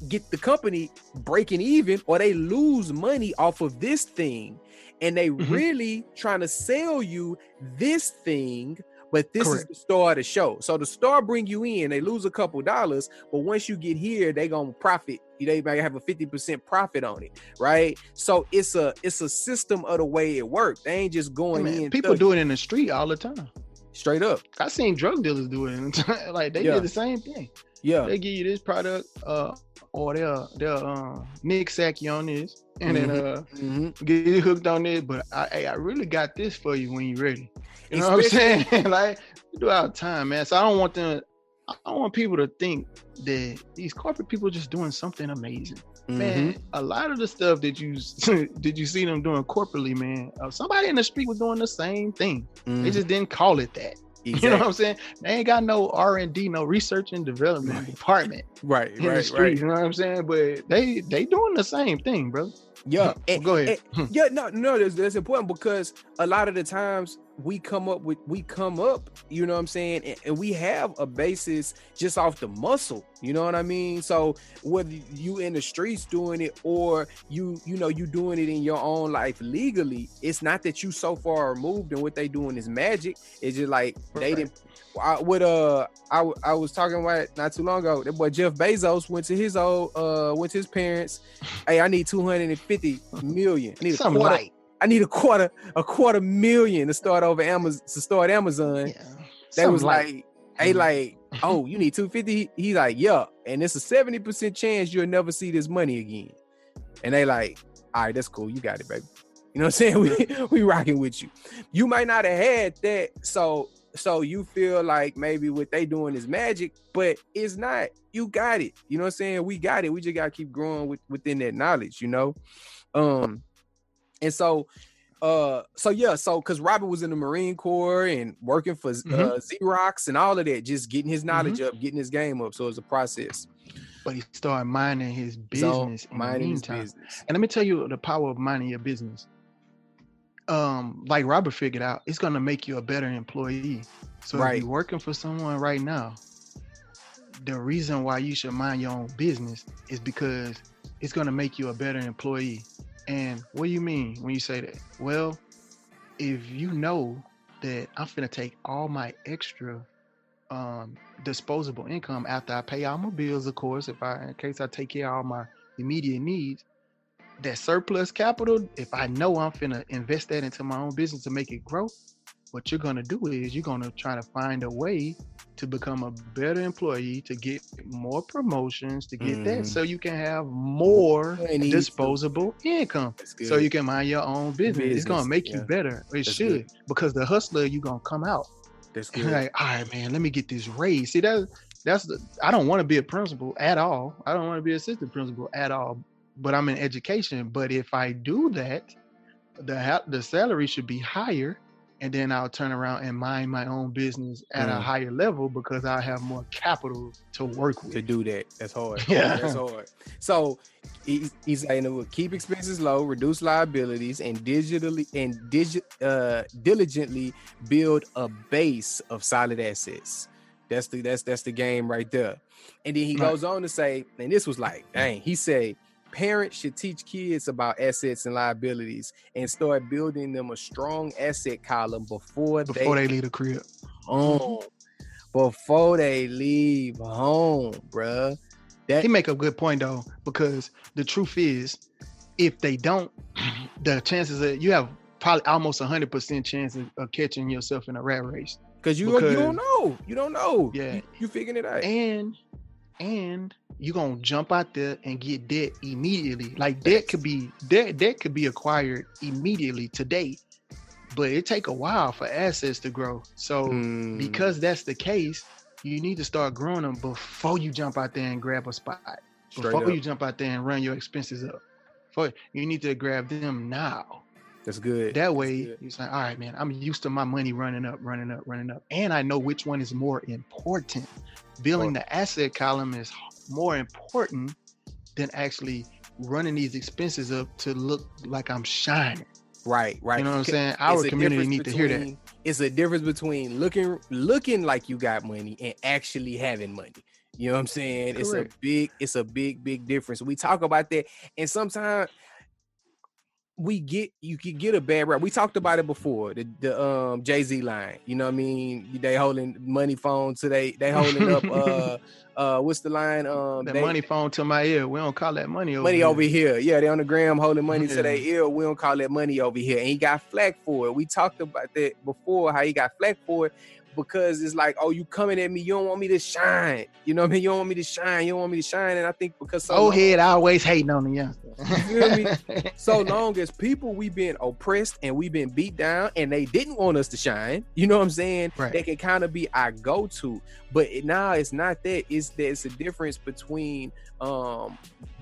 get the company breaking even or they lose money off of this thing and they Mhm. really trying to sell you this thing but this is the star of the show so the star bring you in they lose a couple dollars but once you get here they gonna profit they might have a 50% profit on it right so it's a it's a system of the way it works they ain't just going in people thugging. do it in the street all the time. Straight up I seen drug dealers do it. [laughs] like they Yeah. did the same thing. yeah They give you this product, uh, or they'll they'll uh, Nick sack you on this, and then uh, Mhm. get you hooked on this. But I, hey, I really got this for you when you're ready. You know what I'm saying? [laughs] like do our time, man. So I don't want them. I don't want people to think that these corporate people are just doing something amazing. Mhm. Man, a lot of the stuff that you did [laughs] you see them doing corporately, man. Uh, somebody in the street was doing the same thing. They Mhm. just didn't call it that. [laughs] You know what I'm saying? They ain't got no R and D, no research and development Right. department [laughs] right in the right street. right You know what I'm saying? But they they doing the same thing, bro. yeah Well, go ahead. Yeah, no, no, that's, that's important because a lot of the times we come up with we come up, you know what I'm saying, and, and we have a basis just off the muscle, you know what I mean? So whether you in the streets doing it or you, you know, you doing it in your own life legally, it's not that you so far removed and what they doing is magic. It's just like they didn't I, with uh I, I was talking about not too long ago that boy Jeff Bezos went to his old uh went to his parents hey I need 250 million I need a Something quarter light. I need a quarter, a quarter million to start over Amazon to start Amazon. Yeah. They was light. like, hey, Mhm. like, oh, you need 250. He's like, yeah. And it's a 70% chance you'll never see this money again. And they like, all right, that's cool. You got it, baby. You know what I'm saying? [laughs] We we rocking with you. You might not have had that. So so you feel like maybe what they doing is magic, but it's not. You got it. You know what I'm saying? We got it. We just gotta keep growing with, within that knowledge, you know. Um, and so uh so yeah so because robert was in the marine corps and working for uh Mhm. xerox and all of that just getting his knowledge Mm-hmm. up getting his game up so it's a process but he started minding his So, business in the minding his business And let me tell you the power of minding your business. Um, like Robert figured out, it's gonna make you a better employee. So Right. if you're working for someone right now, the reason why you should mind your own business is because it's gonna make you a better employee. And what do you mean when you say that? Well, if you know that I'm finna take all my extra um disposable income after I pay all my bills, of course, if I in case I take care of all my immediate needs, that surplus capital, if I know I'm finna invest that into my own business to make it grow, what you're gonna do is you're gonna try to find a way to become a better employee, to get more promotions, to get that Mhm. so you can have more Money. disposable income. So you can mind your own business. It's gonna Business, make you better. It That's should good. because the hustler, you gonna come out That's [laughs] good. like, all right, man, let me get this raise. See that that's the I don't want to be a principal at all. I don't want to be assistant principal at all. But I'm in education. But if I do that, the the salary should be higher, and then I'll turn around and mind my own business at a Mm. higher level because I have more capital to work with. to do that. That's hard. [laughs] Yeah. that's hard. So he, he's saying to keep expenses low, reduce liabilities, and digitally and digi- uh, diligently build a base of solid assets. That's the that's that's the game right there. And then he Right. goes on to say, and this was like, dang, he said parents should teach kids about assets and liabilities and start building them a strong asset column before, Before they, they leave the crib. home. Mm-hmm. Before they leave home, bruh. That He make a good point though, because the truth is, if they don't, [clears throat] the chances that you have probably almost a hundred percent chance of, of catching yourself in a rat race. Cause you you don't know. You don't know. Yeah. You, you figuring it out. and and you gonna jump out there and get debt immediately. Like debt could be debt debt could be acquired immediately today, but it take a while for assets to grow. So Mm, because that's the case, you need to start growing them before you jump out there and grab a spot. straight Before up. you jump out there and run your expenses up. For you need to grab them now. That's good. That way, good. you say, all right, man, I'm used to my money running up, running up, running up. And I know which one is more important. Building the asset column is more important than actually running these expenses up to look like I'm shining. right, right. You know what I'm saying? Our community need to hear that. It's a difference between looking looking like you got money and actually having money. You know what I'm saying? It's a big, it's a big, big difference. We talk about that, and sometimes we get you can get a bad rap. We talked about it before. The the um Jay Z line. You know what I mean? They holding money phone today. They they holding up [laughs] uh uh what's the line? Um That they- money phone to my ear. We don't call that money over money here. over here. Yeah, they on the gram holding money to their ear. We don't call that money over here. And he got flack for it. We talked about that before, how he got flack for it because it's like, oh, you coming at me, you don't want me to shine. You know what I mean? You don't want me to shine. You don't want me to shine. And I think because so Old long, head always hating on the youngster. feel me? [laughs] so long as people we've been oppressed and we've been beat down and they didn't want us to shine, you know what I'm saying? Right. They can kind of be our go-to. But it, now it's not that. It's there's a difference between um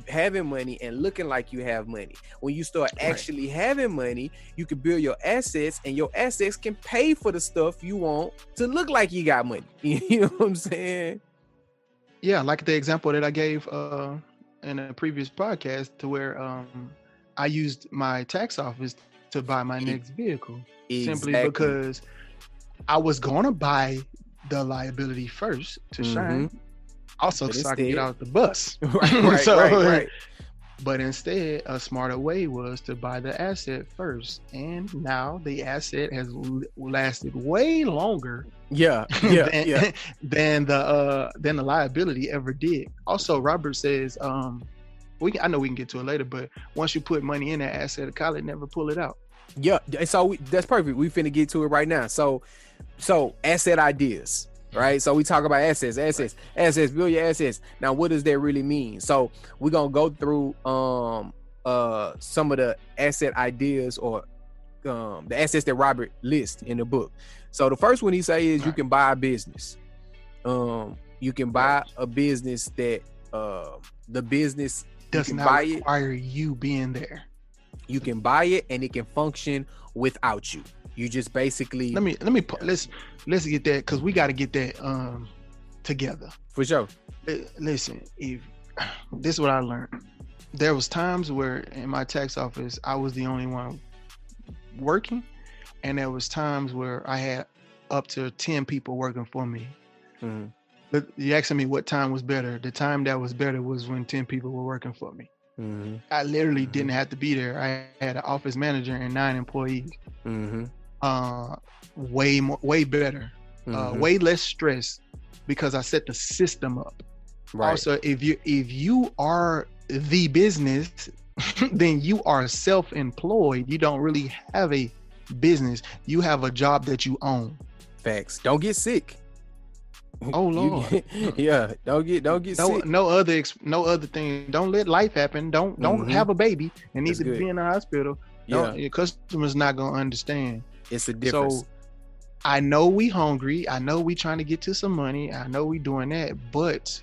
having money and looking like you have money. When you start Right. actually having money, you can build your assets and your assets can pay for the stuff you want to look like you got money. [laughs] You know what I'm saying? yeah, like the example that I gave uh in a previous podcast to where um I used my tax office to buy my next vehicle simply because I was gonna buy the liability first to shine. Also, But so I can get out the bus. [laughs] [laughs] right, right, So- right, right. But instead, a smarter way was to buy the asset first, and now the asset has lasted way longer Yeah, [laughs] yeah, than, yeah. than the uh than the liability ever did. Also, Robert says, um, we I know we can get to it later, but once you put money in that asset, call it never pull it out. Yeah, so we, that's perfect. We finna get to it right now. So, so asset ideas, right? So we talk about assets, assets, assets. Build your assets. Now, what does that really mean? So we're gonna go through um uh some of the asset ideas or um the assets that Robert lists in the book. So the first one he say is you can buy a business. Um, you can buy a business that uh the business Does not buy it require you being there. you can buy it and it can function without you. You just basically Let me let me let's let's get that because we got to get that um together. for sure. Li- Listen, if [sighs] this is what I learned, there was times where in my tax office I was the only one working, and there was times where I had up to ten people working for me. Mhm. But you asking me what time was better? The time that was better was when ten people were working for me. Mm-hmm. I literally Mhm. didn't have to be there. I had an office manager and nine employees. Mm-hmm. Uh, way more, way better, uh, Mhm. way less stress because I set the system up. right. Also, if you if you are the business, [laughs] then you are self-employed. You don't really have a business. You have a job that you own. Facts. Don't get sick. Oh, [laughs] Lord. get- [laughs] yeah. Don't get don't get No, sick. no other, no other thing. Don't let life happen. Don't, don't Mhm. have a baby and need That's to good. be in the hospital. Yeah. Don't, your customer's not gonna understand. It's a difference. So I know we hungry. I know we trying to get to some money. I know we doing that, but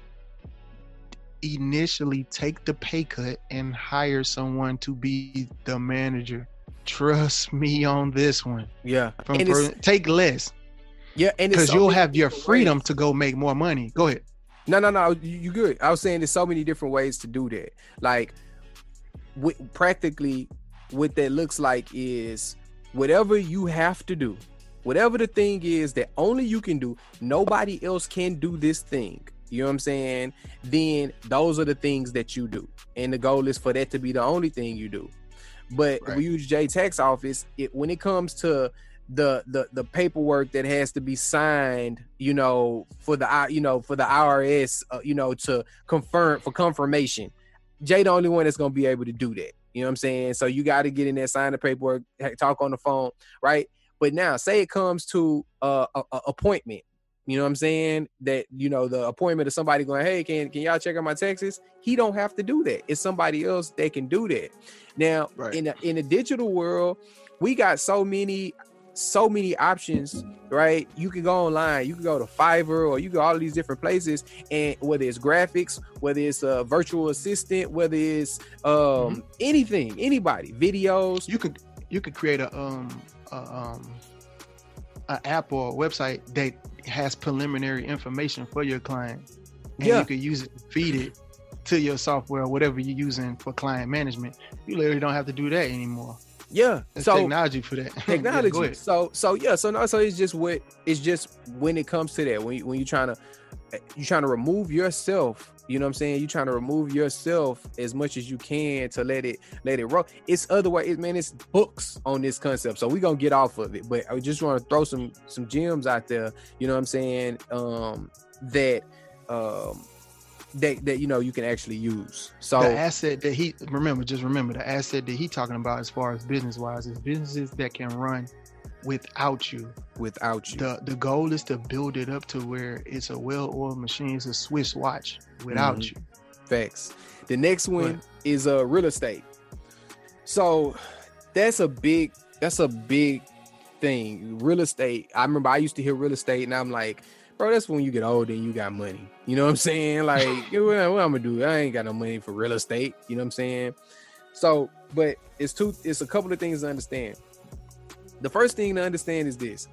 initially take the pay cut and hire someone to be the manager. Trust me on this one. yeah. From per- take less Yeah, and it's because you'll have your freedom ways. to go make more money. Go ahead. No, no, no. You, good. I was saying there's so many different ways to do that. Like, practically, what that looks like is whatever you have to do, whatever the thing is that only you can do, nobody else can do this thing. You know what I'm saying? Then those are the things that you do, and the goal is for that to be the only thing you do. But Right. we use J Tax Office. It when it comes to the the the paperwork that has to be signed, you know, for the I you know for the IRS, uh, you know, to confirm for confirmation. Jay the only one that's gonna be able to do that. You know what I'm saying? So you got to get in there, sign the paperwork, talk on the phone, right? But now, say it comes to uh, a, a appointment. You know what I'm saying? That you know the appointment of somebody going, hey, can can y'all check out my taxes? He don't have to do that. It's somebody else that can do that. Now, Right. in a, in the digital world, we got so many so many options, right? You can go online, you can go to Fiverr, or you go all of these different places, and whether it's graphics, whether it's a virtual assistant, whether it's um anything, anybody, videos, You could you could create a um a, um an app or a website that has preliminary information for your client. And Yeah. you could use it, feed it to your software, or whatever you're using for client management. You literally don't have to do that anymore. Yeah. There's So technology for that. [laughs] Technology. ahead. so so yeah, so no, so it's just what it's just when it comes to that, when you, when you're trying to you're trying to remove yourself, you know what I'm saying? You're trying to remove yourself as much as you can to let it let it roll. It's other way, it, man, it's books on this concept. So we're gonna get off of it, but I just want to throw some some gems out there, you know what I'm saying? Um that um that that you know you can actually use. So the asset that he remember, just remember the asset that he talking about as far as business wise is businesses that can run without you. without you. The the goal is to build it up to where it's a well-oiled machine, it's a Swiss watch without Mhm. you. Facts. The next one is uh real estate. So that's a big that's a big thing. Real estate. I remember I used to hear real estate and I'm like, bro, that's when you get old and you got money. You know what I'm saying? Like, [laughs] what, what I'm gonna do? I ain't got no money for real estate. You know what I'm saying? So, but it's two, it's a couple of things to understand. The first thing to understand is this.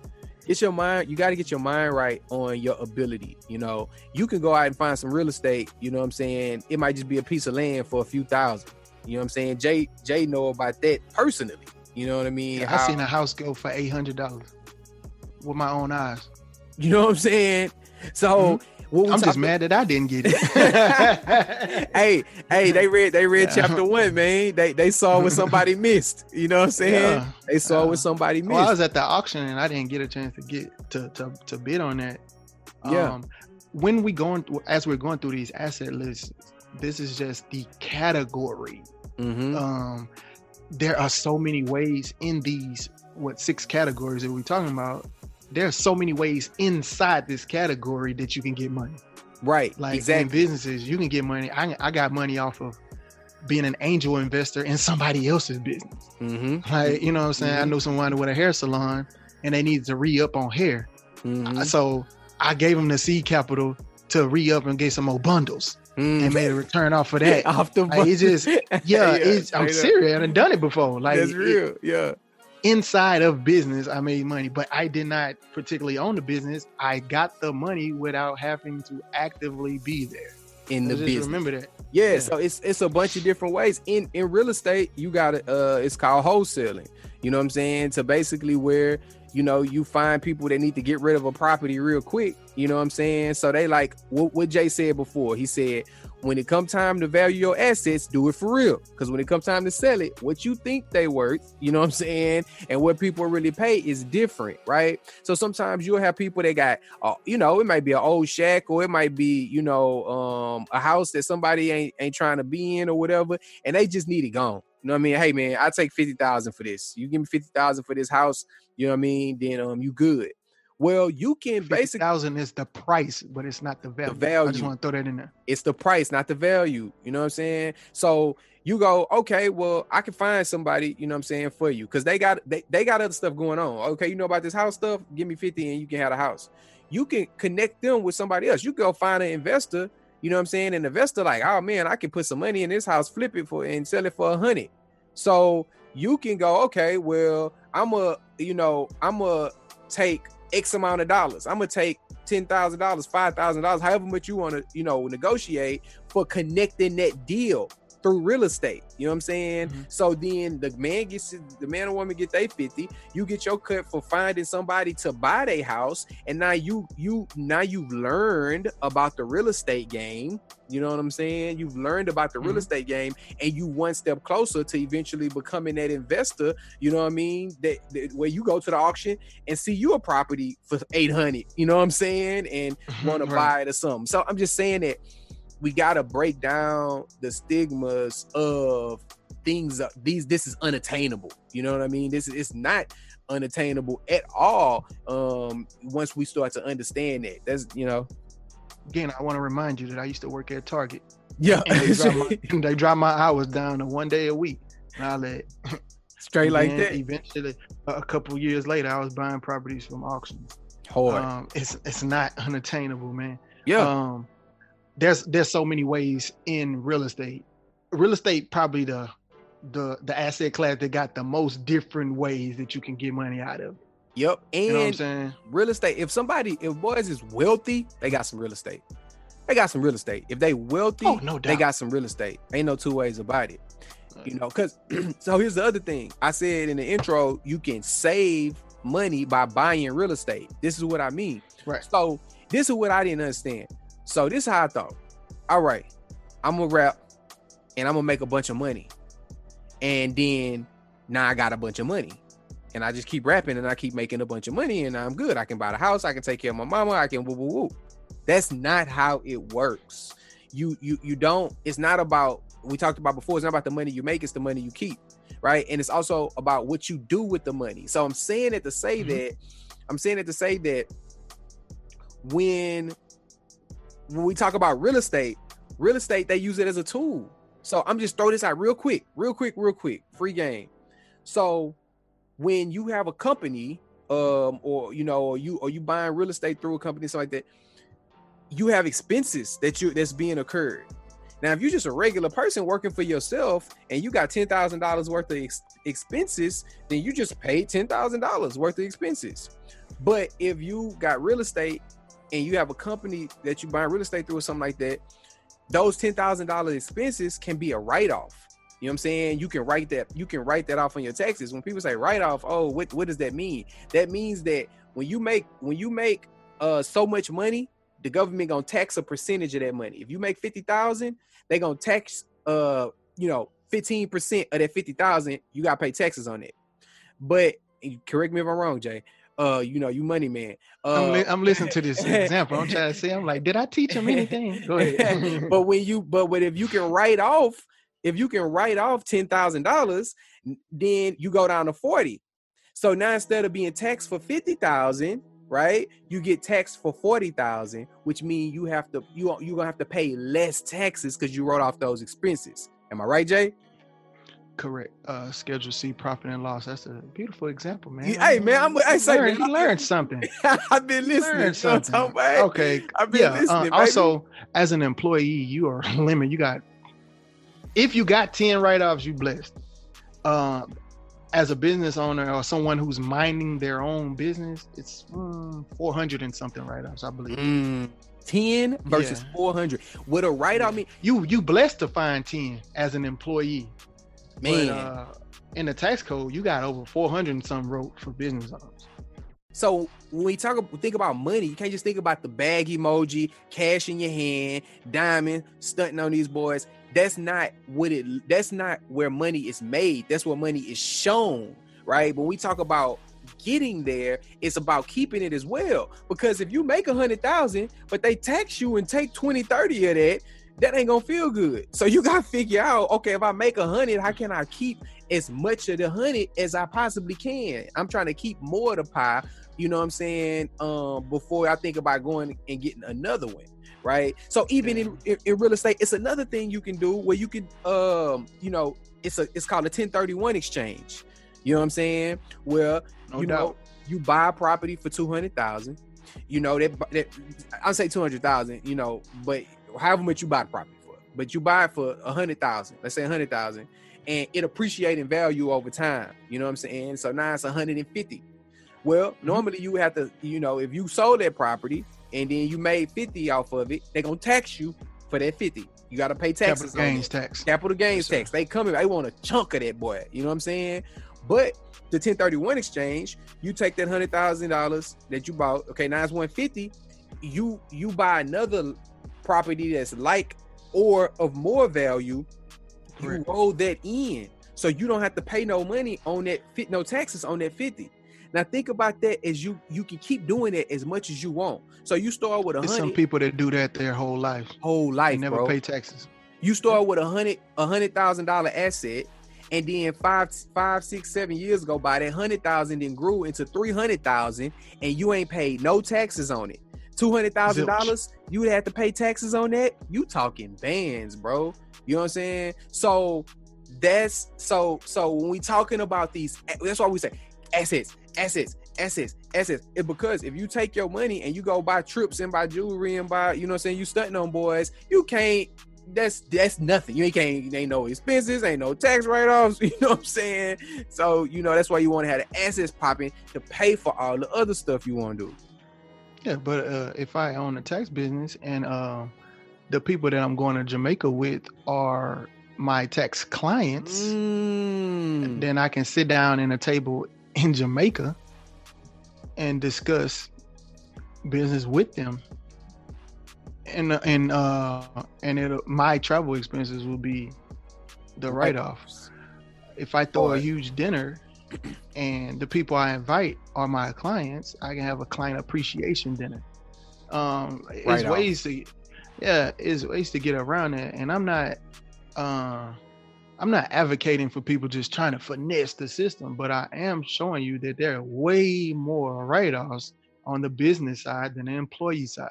Get your mind, you got to get your mind right on your ability. You know, you can go out and find some real estate, you know what I'm saying? It might just be a piece of land for a few thousand. You know what I'm saying? Jay Jay know about that personally. You know what I mean? I How- seen a house go for eight hundred dollars with my own eyes. You know what I'm saying? So what we Mm-hmm. I'm just mad that I didn't get it. [laughs] [laughs] hey, hey, they read they read Yeah. chapter one, man. They they saw what [laughs] somebody missed. You know what I'm saying? Yeah. They saw Yeah. what somebody missed. Well, I was at the auction and I didn't get a chance to get to to, to bid on that. Yeah. Um, when we going as we're going through these asset lists, this is just the category. Mhm. Um, there are so many ways in these what six categories that we're talking about. There are so many ways inside this category that you can get money. right. Like in exactly. businesses, you can get money. I I got money off of being an angel investor in somebody else's business. Mm-hmm. Like, you know what I'm saying? I Mhm. know someone with a hair salon and they needed to re up on hair. Mm-hmm. So I gave them the seed capital to re up and get some more bundles and made a return off of [laughs] that. off the Like, it's just- [laughs] Yeah, it's, I'm serious. I've done it before. Like That's it- real. yeah. Inside of business, I made money, but I did not particularly own the business. I got the money without having to actively be there. In the So just business. remember that. Yeah, Yeah. so it's it's a bunch of different ways. In in real estate, you got. Uh, it's called wholesaling. You know what I'm saying? To basically where you know you find people that need to get rid of a property real quick. You know what I'm saying? So they like what, what Jay said before. He said when it come time to value your assets, do it for real. Because when it comes time to sell it, what you think they worth, you know what I'm saying, and what people really pay is different, right? So sometimes you'll have people that got, uh, you know, it might be an old shack or it might be, you know, um, a house that somebody ain't ain't trying to be in or whatever, and they just need it gone. You know what I mean? Hey man, I take fifty thousand for this. You give me fifty thousand for this house. You know what I mean? Then um, you good. Well, you can basically thousand is the price, but it's not the value. The value. I just want to throw that in there. It's the price, not the value. You know what I'm saying? So you go, okay, well, I can find somebody, you know what I'm saying, for you. Cause they got they, they got other stuff going on. Okay, you know about this house stuff, give me 50 and you can have a house. You can connect them with somebody else. You go find an investor, you know what I'm saying? An investor, like, oh man, I can put some money in this house, flip it for and sell it for a hundred. So you can go, okay, well, I'm a, you know, I'm a take X amount of dollars. I'm gonna take ten thousand dollars, five thousand dollars, however much you want to, you know, negotiate for connecting that deal through real estate. You know what I'm saying? Mm-hmm. So then the man gets the man or woman get their 50, you get your cut for finding somebody to buy their house, and now you you now you've learned about the real estate game. You know what I'm saying? You've learned about the mm-hmm. real estate game, and you one step closer to eventually becoming that investor. You know what I mean? That, that where you go to the auction and see you a property for 800. You know what I'm saying? And want to buy it or something. So I'm just saying that we got to break down the stigmas of things uh, these this is unattainable. You know what i mean? This is it's not unattainable at all um once we start to understand that. That's you know? Again i want to remind you that i used to work at target. Yeah. And they, drop my, [laughs] they drop my hours down to one day a week. And i let straight like that. eventually a couple years later i was buying properties from auctions Hard. Um, it's it's not unattainable man. Yeah. Um there's there's so many ways in real estate. Real estate probably the the the asset class that got the most different ways that you can get money out of. Yep. And you know what I'm saying? Real estate. If somebody, if boys is wealthy, they got some real estate. They got some real estate. If they wealthy, oh, no doubt. they got some real estate. Ain't no two ways about it. You know, because [clears throat] so here's the other thing. I said in the intro, you can save money by buying real estate. This is what I mean. Right. So this is what I didn't understand. So this is how I thought. All right, I'm gonna rap and I'm gonna make a bunch of money. And then now I got a bunch of money. And I just keep rapping and I keep making a bunch of money and I'm good. I can buy the house, I can take care of my mama, I can woo woo woo. That's not how it works. You you you don't, it's not about we talked about before, it's not about the money you make, it's the money you keep. Right. And it's also about what you do with the money. So I'm saying it to say mm-hmm. that I'm saying it to say that when when we talk about real estate, real estate, they use it as a tool. So I'm just throw this out real quick, real quick, real quick, free game. So when you have a company, um, or you know, or you or you buying real estate through a company, something like that, you have expenses that you that's being occurred. Now, if you're just a regular person working for yourself and you got ten thousand dollars worth of ex- expenses, then you just paid ten thousand dollars worth of expenses. But if you got real estate and you have a company that you buy real estate through or something like that, those ten thousand dollar expenses can be a write off. You know what I'm saying? You can write that. You can write that off on your taxes. When people say write off, oh, what what does that mean? That means that when you make when you make uh so much money, the government gonna tax a percentage of that money. If you make fifty thousand, they gonna tax uh you know fifteen percent of that fifty thousand. You gotta pay taxes on it. But correct me if I'm wrong, Jay uh, you know, you money man. Uh, I'm, li- I'm listening to this [laughs] example. I'm trying to say, I'm like, did I teach him anything? Go [laughs] ahead. but when you, but but if you can write off, if you can write off ten thousand dollars, then you go down to forty. So now instead of being taxed for fifty thousand, right, you get taxed for forty thousand, which means you have to you you gonna have to pay less taxes because you wrote off those expenses. Am I right, Jay? Correct. Uh, Schedule C, profit and loss. That's a beautiful example, man. Yeah, hey, man, I'm. I say, learned, you learned [laughs] something. I've been listening. Something. okay. I've been yeah, listening. Uh, also, as an employee, you are [laughs] limited. You got. If you got ten write-offs, you blessed. Uh, as a business owner or someone who's minding their own business, it's mm, 400 and something write-offs, I believe. Mm. 10 versus yeah. 400 with a write-off yeah. mean you you blessed to find 10 as an employee Man, but, uh, in the tax code, you got over 400 and some wrote for business owners. So when we talk, think about money, you can't just think about the bag emoji, cash in your hand, diamond, stunting on these boys. That's not what it. That's not where money is made. That's where money is shown, right? When we talk about getting there, it's about keeping it as well. Because if you make a hundred thousand, but they tax you and take 20, 30 of that, that ain't gonna feel good. So you gotta figure out, okay, if I make a hundred, how can I keep as much of the hundred as I possibly can? I'm trying to keep more of the pie, you know what I'm saying? Um, before I think about going and getting another one. Right. So even in, in, in real estate, it's another thing you can do where you can um, you know, it's a it's called a 1031 exchange. You know what I'm saying? Well, no you doubt. know, you buy a property for two hundred thousand. You know that, that I'll say two hundred thousand. You know, but however much you buy the property for, but you buy it for a hundred thousand. Let's say a hundred thousand, and it appreciate in value over time. You know what I'm saying? So now it's a 150. Well, mm-hmm. normally you have to, you know, if you sold that property and then you made 50 off of it, they're gonna tax you for that 50. You got to pay taxes. Capital gains tax. Capital gains yes, tax. They come in, they want a chunk of that boy. You know what I'm saying? But the 1031 exchange, you take that hundred thousand dollars that you bought. Okay, now it's 150. You you buy another property that's like or of more value. You roll that in, so you don't have to pay no money on that fit, no taxes on that 50. Now think about that as you you can keep doing it as much as you want. So you start with a hundred. Some people that do that their whole life. Whole life, they never bro. pay taxes. You start with a hundred a hundred thousand dollar asset and then five, five, six, seven years go by, that hundred thousand then grew into three hundred thousand, and you ain't paid no taxes on it. Two hundred thousand dollars, you would have to pay taxes on that. You talking bands, bro. You know what I'm saying? So that's so so when we talking about these, that's why we say assets, assets, assets, assets. It because if you take your money and you go buy trips and buy jewelry and buy, you know what I'm saying, you stunting on boys, you can't that's that's nothing. You ain't can't ain't no expenses, ain't no tax write-offs. [laughs] You know what I'm saying? So you know that's why you want to have the assets popping to pay for all the other stuff you want to do. Yeah, but uh, if I own a tax business and uh, the people that I'm going to Jamaica with are my tax clients, mm. then I can sit down in a table in Jamaica and discuss business with them and and uh and it my travel expenses will be the write-offs. If I throw a huge dinner [clears throat] and the people I invite are my clients, I can have a client appreciation dinner. Um it's ways to yeah, it's ways to get around it. And I'm not uh I'm not advocating for people just trying to finesse the system, but I am showing you that there are way more write-offs on the business side than the employee side.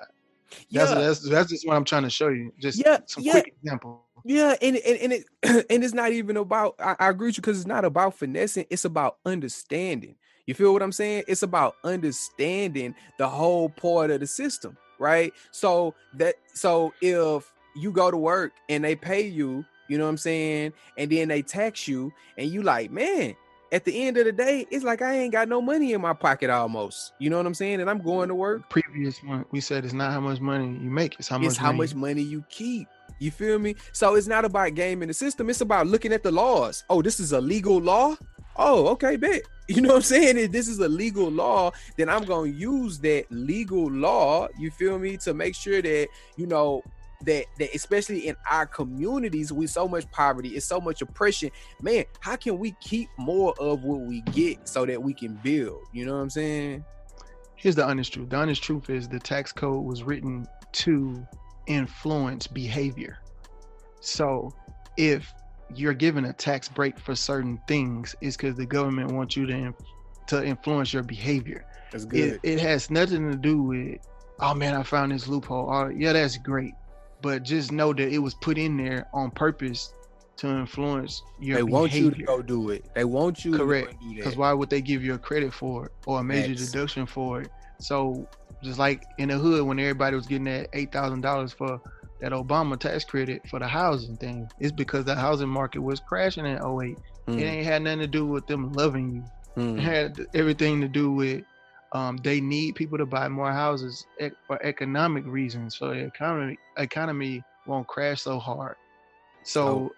That's, that's that's just what I'm trying to show you. Just yeah, some yeah. quick example. Yeah, and and, and it [clears throat] and it's not even about. I, I agree with you because it's not about finessing. It's about understanding. You feel what I'm saying? It's about understanding the whole part of the system, right? So that so if you go to work and they pay you, you know what I'm saying, and then they tax you, and you like, man, at the end of the day, it's like I ain't got no money in my pocket almost. You know what I'm saying? And I'm going to work. Previous month, we said it's not how much money you make, it's how much it's how money. much money you keep. You feel me? So it's not about gaming the system, it's about looking at the laws. Oh, this is a legal law. Oh, okay, bet. [laughs] You know what I'm saying? If this is a legal law, then I'm gonna use that legal law, you feel me, to make sure that you know that that especially in our communities with so much poverty it's so much oppression man how can we keep more of what we get so that we can build you know what i'm saying here's the honest truth the honest truth is the tax code was written to influence behavior so if you're given a tax break for certain things it's because the government wants you to to influence your behavior that's good it, it has nothing to do with oh man i found this loophole oh, yeah that's great but just know that it was put in there on purpose to influence your. They behavior. want you to go do it. They want you correct because why would they give you a credit for it or a major That's... deduction for it? So just like in the hood when everybody was getting that eight thousand dollars for that Obama tax credit for the housing thing, it's because the housing market was crashing in 08. Mm. It hmm. ain't had nothing to do with them loving you. Mm. It had everything to do with um, they need people to buy more houses for economic reasons, so the economy economy won't crash so hard. So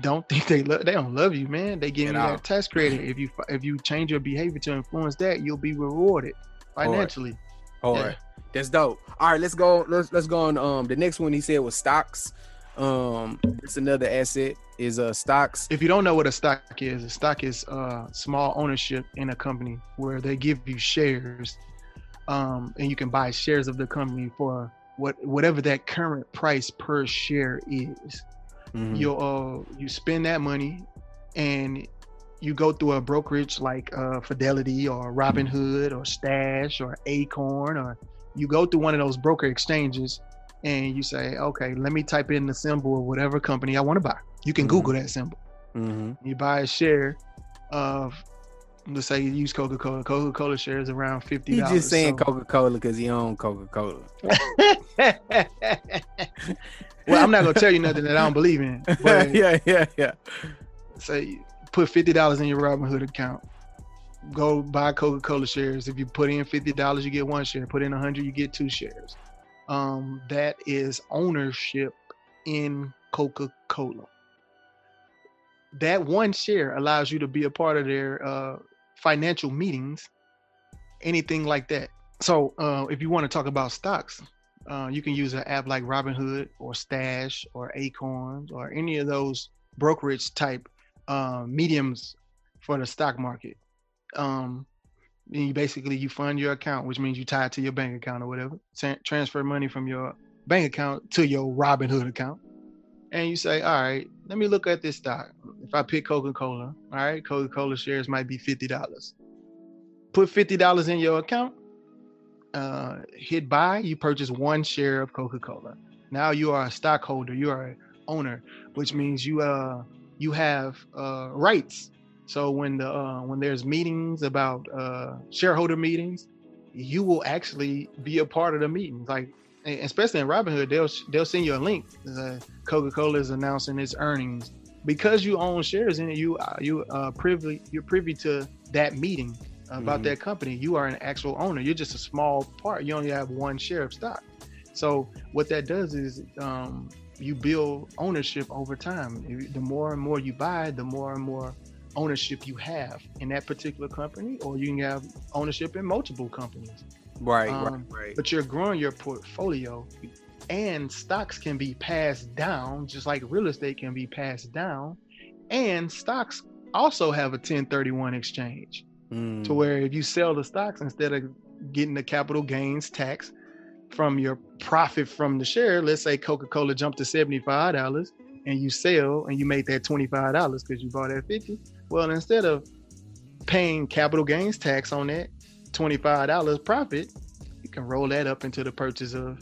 don't think they love they don't love you, man. They give you that tax credit. If you if you change your behavior to influence that, you'll be rewarded financially. Hard. That's dope. All right, let's go. Let's let's go on. Um, the next one he said was stocks. Um, it's another asset is uh stocks. If you don't know what a stock is, a stock is uh small ownership in a company where they give you shares, um, and you can buy shares of the company for what whatever that current price per share is. Mhm. you uh you spend that money and you go through a brokerage like uh Fidelity or Robinhood or Stash or Acorn or you go through one of those broker exchanges and you say, okay, let me type in the symbol of whatever company I want to buy. You can Mhm. Google that symbol. Mhm. You buy a share of let's say you use Coca-Cola. Coca-Cola shares around fifty He dollars. just saying Coca Cola because he own Coca Cola. [laughs] [laughs] well, I'm not gonna tell you nothing that I don't believe in. [laughs] But yeah, yeah, yeah. say put fifty dollars in your Robinhood account. Go buy Coca-Cola shares. If you put in fifty dollars, you get one share. Put in a hundred, you get two shares. Um, that is ownership in Coca-Cola. That one share allows you to be a part of their uh, financial meetings, anything like that. So, uh, if you want to talk about stocks, uh, you can use an app like Robinhood or Stash or Acorns or any of those brokerage type uh, mediums for the stock market. Um, and you basically you fund your account, which means you tie it to your bank account or whatever. Tra- transfer money from your bank account to your Robinhood account, and you say, "All right, let me look at this stock. If I pick Coca Cola, all right, Coca Cola shares might be fifty dollars. Put fifty dollars in your account. Uh, hit buy. You purchase one share of Coca Cola. Now you are a stockholder. You are an owner, which means you uh you have uh rights. So when the uh, when there's meetings about uh, shareholder meetings, you will actually be a part of the meetings. Like especially in Robinhood, they'll they'll send you a link. Uh, Coca-Cola is announcing its earnings because you own shares in it. You uh, you uh, privy you're privy to that meeting about Mhm. that company. You are an actual owner. You're just a small part. You only have one share of stock. So what that does is um, you build ownership over time. The more and more you buy, the more and more ownership you have in that particular company, or you can have ownership in multiple companies. Right, Um, right, right. But you're growing your portfolio, and stocks can be passed down, just like real estate can be passed down. And stocks also have a 1031 exchange Mm. to where if you sell the stocks instead of getting the capital gains tax from your profit from the share, let's say Coca-Cola jumped to $75 and you sell and you make that $25 because you bought at 50. Well, instead of paying capital gains tax on that $25 profit, you can roll that up into the purchase of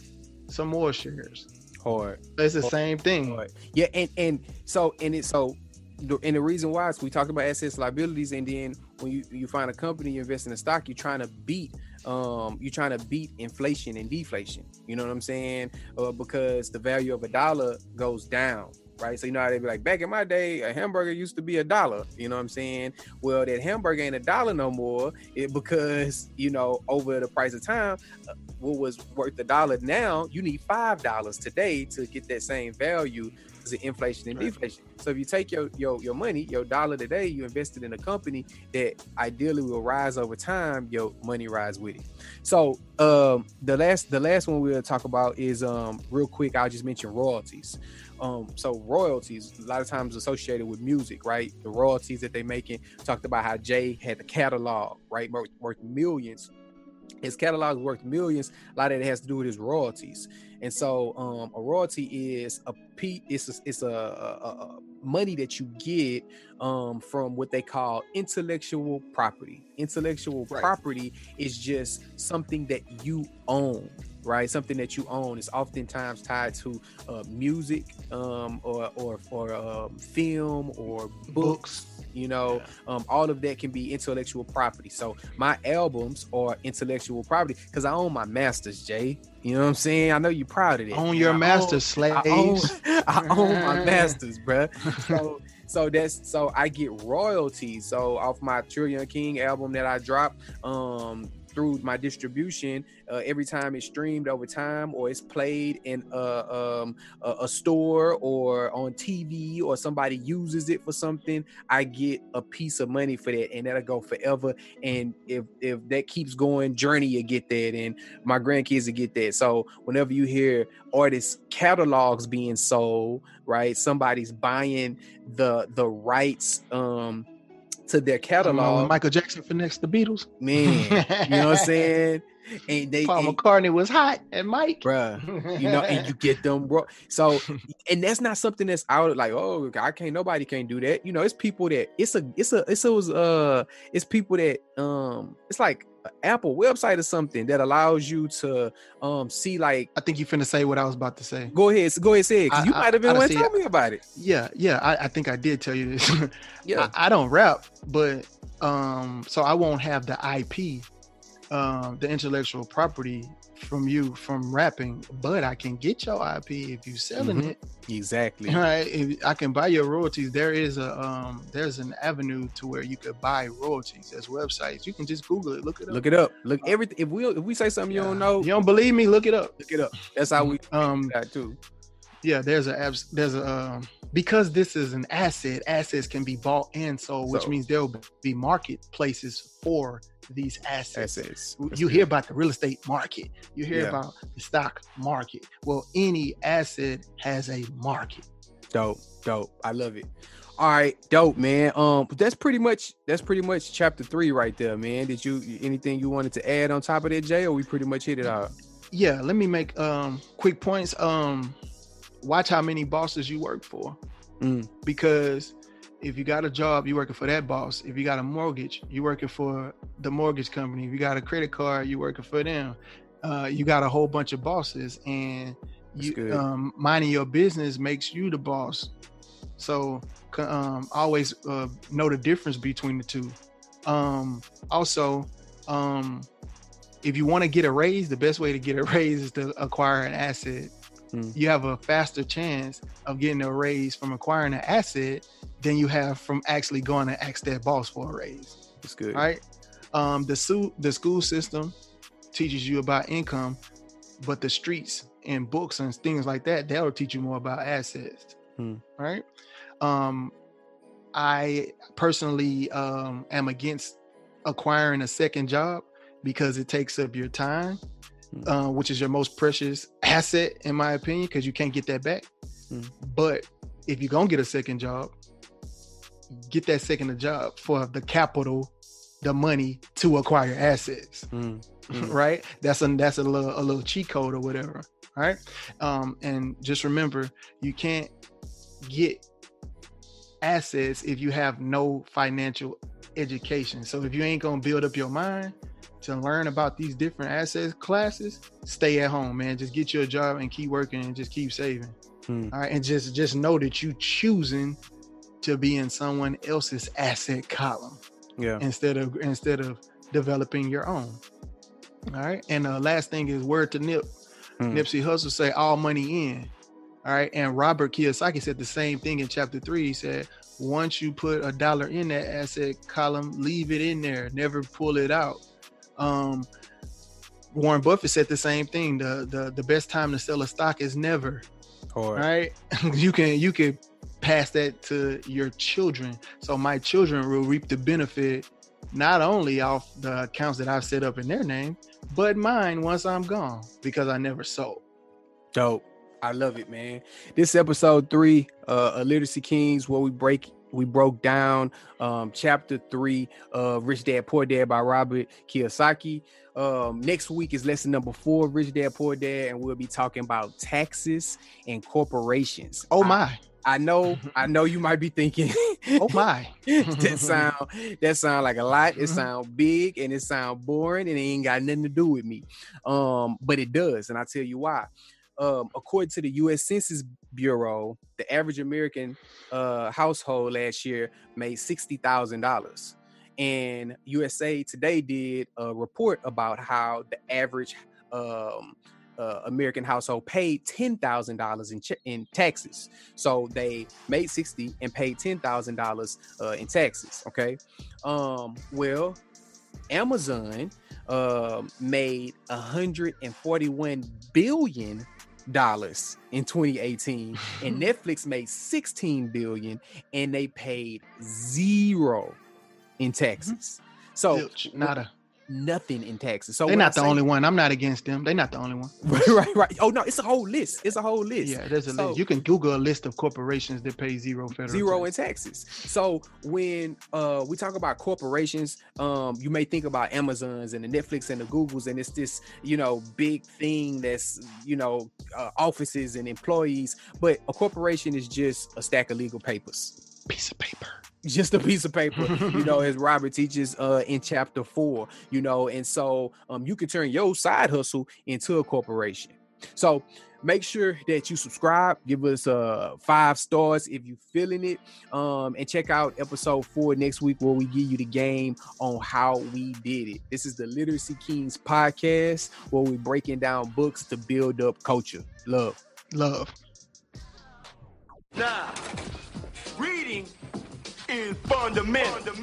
some more shares. hard. It's the same thing. Hard. Yeah, and and so and it so the- and the reason why is we talk about assets liabilities and then when you you find a company you invest in a stock you're trying to beat um you're trying to beat inflation and deflation you know what i'm saying? Uh, because the value of a dollar goes down right? So you know how they be like back in my day a hamburger used to be a dollar you know what i'm saying? Well that hamburger ain't a dollar no more it because you know over the price of time uh, what was worth a dollar now you need five dollars today to get that same value of inflation and deflation. So if you take your your your money, your dollar today, you invest it in a company that ideally will rise over time, your money rise with it. So um the last the last one we'll talk about is um real quick, I'll just mention royalties. Um so royalties a lot of times associated with music, right? The royalties that they making talked about how Jay had the catalog, right? Worth, worth millions. His catalog is worth millions. A lot of it has to do with his royalties. And so um, a royalty is a p it's a, it's a, a, a money that you get um, from what they call intellectual property. Intellectual Right. property is just something that you own, right? Something that you own is oftentimes tied to uh, music um, or or or um, film or books. You know, um, all of that can be intellectual property. So my albums are intellectual property because I own my masters, Jay. You know what I'm saying? I know you're proud of that. Own your I master I own, slaves. [laughs] I own my [laughs] masters, bruh. So, [laughs] so that's so I get royalties. So off my Trillion King album that I dropped, um, through my distribution, uh, every time it's streamed over time or it's played in a, um, a, store or on TV or somebody uses it for something, I get a piece of money for that, and that'll go forever. And if if that keeps going, Journey will get that, and my grandkids will get that. So whenever you hear artists catalogs being sold, right? Somebody's buying the the rights um to their catalog. Michael Jackson for next the Beatles. Man, you know what I'm [laughs] saying? And [laughs] they Paul and, McCartney was hot and Mike. bruh, you know, and you [laughs] get them, bro. So, [laughs] and that's not something that's out like, oh, I can't, nobody can't do that. You know, it's people that it's a, it's a, it's a, uh, it's people that, um, it's like an Apple website or something that allows you to, um, see like, I think you finna say what I was about to say. go ahead, go ahead, say it. I- you might have been one tell me about it. Yeah, yeah. I, I think I did tell you this. Yeah, I, I don't rap, but um, so I won't have the IP, um, the intellectual property from you from rapping, but I can get your IP if you selling Mhm. it. exactly. All [laughs] right, if I can buy your royalties. There is a um, there's an avenue to where you could buy royalties. There's websites. You can just Google it, look it up. Look it up. Look everything. If we if we say something you don't know, You don't believe me? Look it up. look it up. That's how we Um, got too. Yeah, there's a abs- there's a um, because this is an asset. Assets can be bought and sold, which So- means there will be marketplaces for these assets. Assets. You hear about the real estate market. You hear Yeah. about the stock market. Well, any asset has a market. Dope, dope. I love it. All right, dope, man. Um, but that's pretty much that's pretty much chapter three right there, man. Did you anything you wanted to add on top of that, Jay, or we pretty much hit it all? Yeah, let me make um quick points. Um, watch how many bosses you work for, Mm. because if you got a job, you're working for that boss. If you got a mortgage, you're working for the mortgage company. If you got a credit card, you're working for them. Uh, you got a whole bunch of bosses, and you um, minding your business makes you the boss. So um, always uh, know the difference between the two. Um, also, um, if you want to get a raise, the best way to get a [laughs] raise is to acquire an asset. Hmm. You have a faster chance of getting a raise from acquiring an asset than you have from actually going to ask that boss for a raise. That's good. Right? Um, the su- the school system teaches you about income, but the streets and books and things like that that'll teach you more about assets. All right. Um, I personally um, am against acquiring a second job because it takes up your time. Uh, which is your most precious asset, in my opinion, because you can't get that back. Hmm. But if you're gonna get a second job, get that second job for the capital, the money to acquire assets Mm, Mm. [laughs] right? That's a that's a little a little cheat code or whatever, right? Um, and just remember, you can't get assets if you have no financial education. So if you ain't gonna build up your mind to learn about these different asset classes, stay at home, man. Just get you a job and keep working and just keep saving. mm. All right, and just just know that you choosing to be in someone else's asset column Yeah. instead of instead of developing your own. All right. And the last thing is word to Nip. Mm. Nipsey Hussle say all money in. All right. And Robert Kiyosaki said the same thing in chapter three. He said, once you put a dollar in that asset column, leave it in there. Never pull it out. Um Warren Buffett said the same thing. The the the best time to sell a stock is never Hard. right [laughs] you can you can pass that to your children so my children will reap the benefit not only off the accounts that i've set up in their name but mine once i'm gone because i never sold Dope. I love it, man. This episode three, uh, of Literacy Kings, where we break we broke down um chapter three of Rich Dad Poor Dad by Robert Kiyosaki. Um, next week is lesson number four, Rich Dad Poor Dad, and we'll be talking about taxes and corporations. oh my I, know, [laughs] I know you might be thinking, oh my [laughs] [laughs] that sound that sound like a lot. It Mhm. sound big and it sound boring and it ain't got nothing to do with me. Um, but it does, and I'll tell you why. Um, according to the U.S. Census Bureau, the average American uh, household last year made sixty thousand dollars, and USA Today did a report about how the average um, uh, American household paid ten thousand dollars in ch- in taxes. So they made sixty and paid ten thousand uh, dollars in taxes. Okay, um, well, Amazon uh, made 141 billion dollars in 2018 and [laughs] Netflix made 16 billion and they paid zero in mm-hmm. taxes. So Zilch, nada. Nothing in taxes. So They're when I not the say- only one. I'm not against them. They're not the only one. [laughs] right, right, right. Oh no, it's a whole list. It's a whole list. Yeah, there's a So- list. You can Google a list of corporations that pay zero federal zero tax. in taxes. So when uh we talk about corporations, um, you may think about Amazons and the Netflix and the Googles, and it's this you know big thing that's you know uh, offices and employees. But a corporation is just a stack of legal papers. piece of paper. Just a piece of paper you know [laughs] as robert teaches uh in chapter four you know and so um you can turn your side hustle into a corporation. So make sure that you subscribe give us uh five stars if you feeling it um and check out episode four next week where we give you the game on how we did it. This is the literacy kings podcast where we're breaking down books to build up culture. Love. Love. Now, reading is fundamental.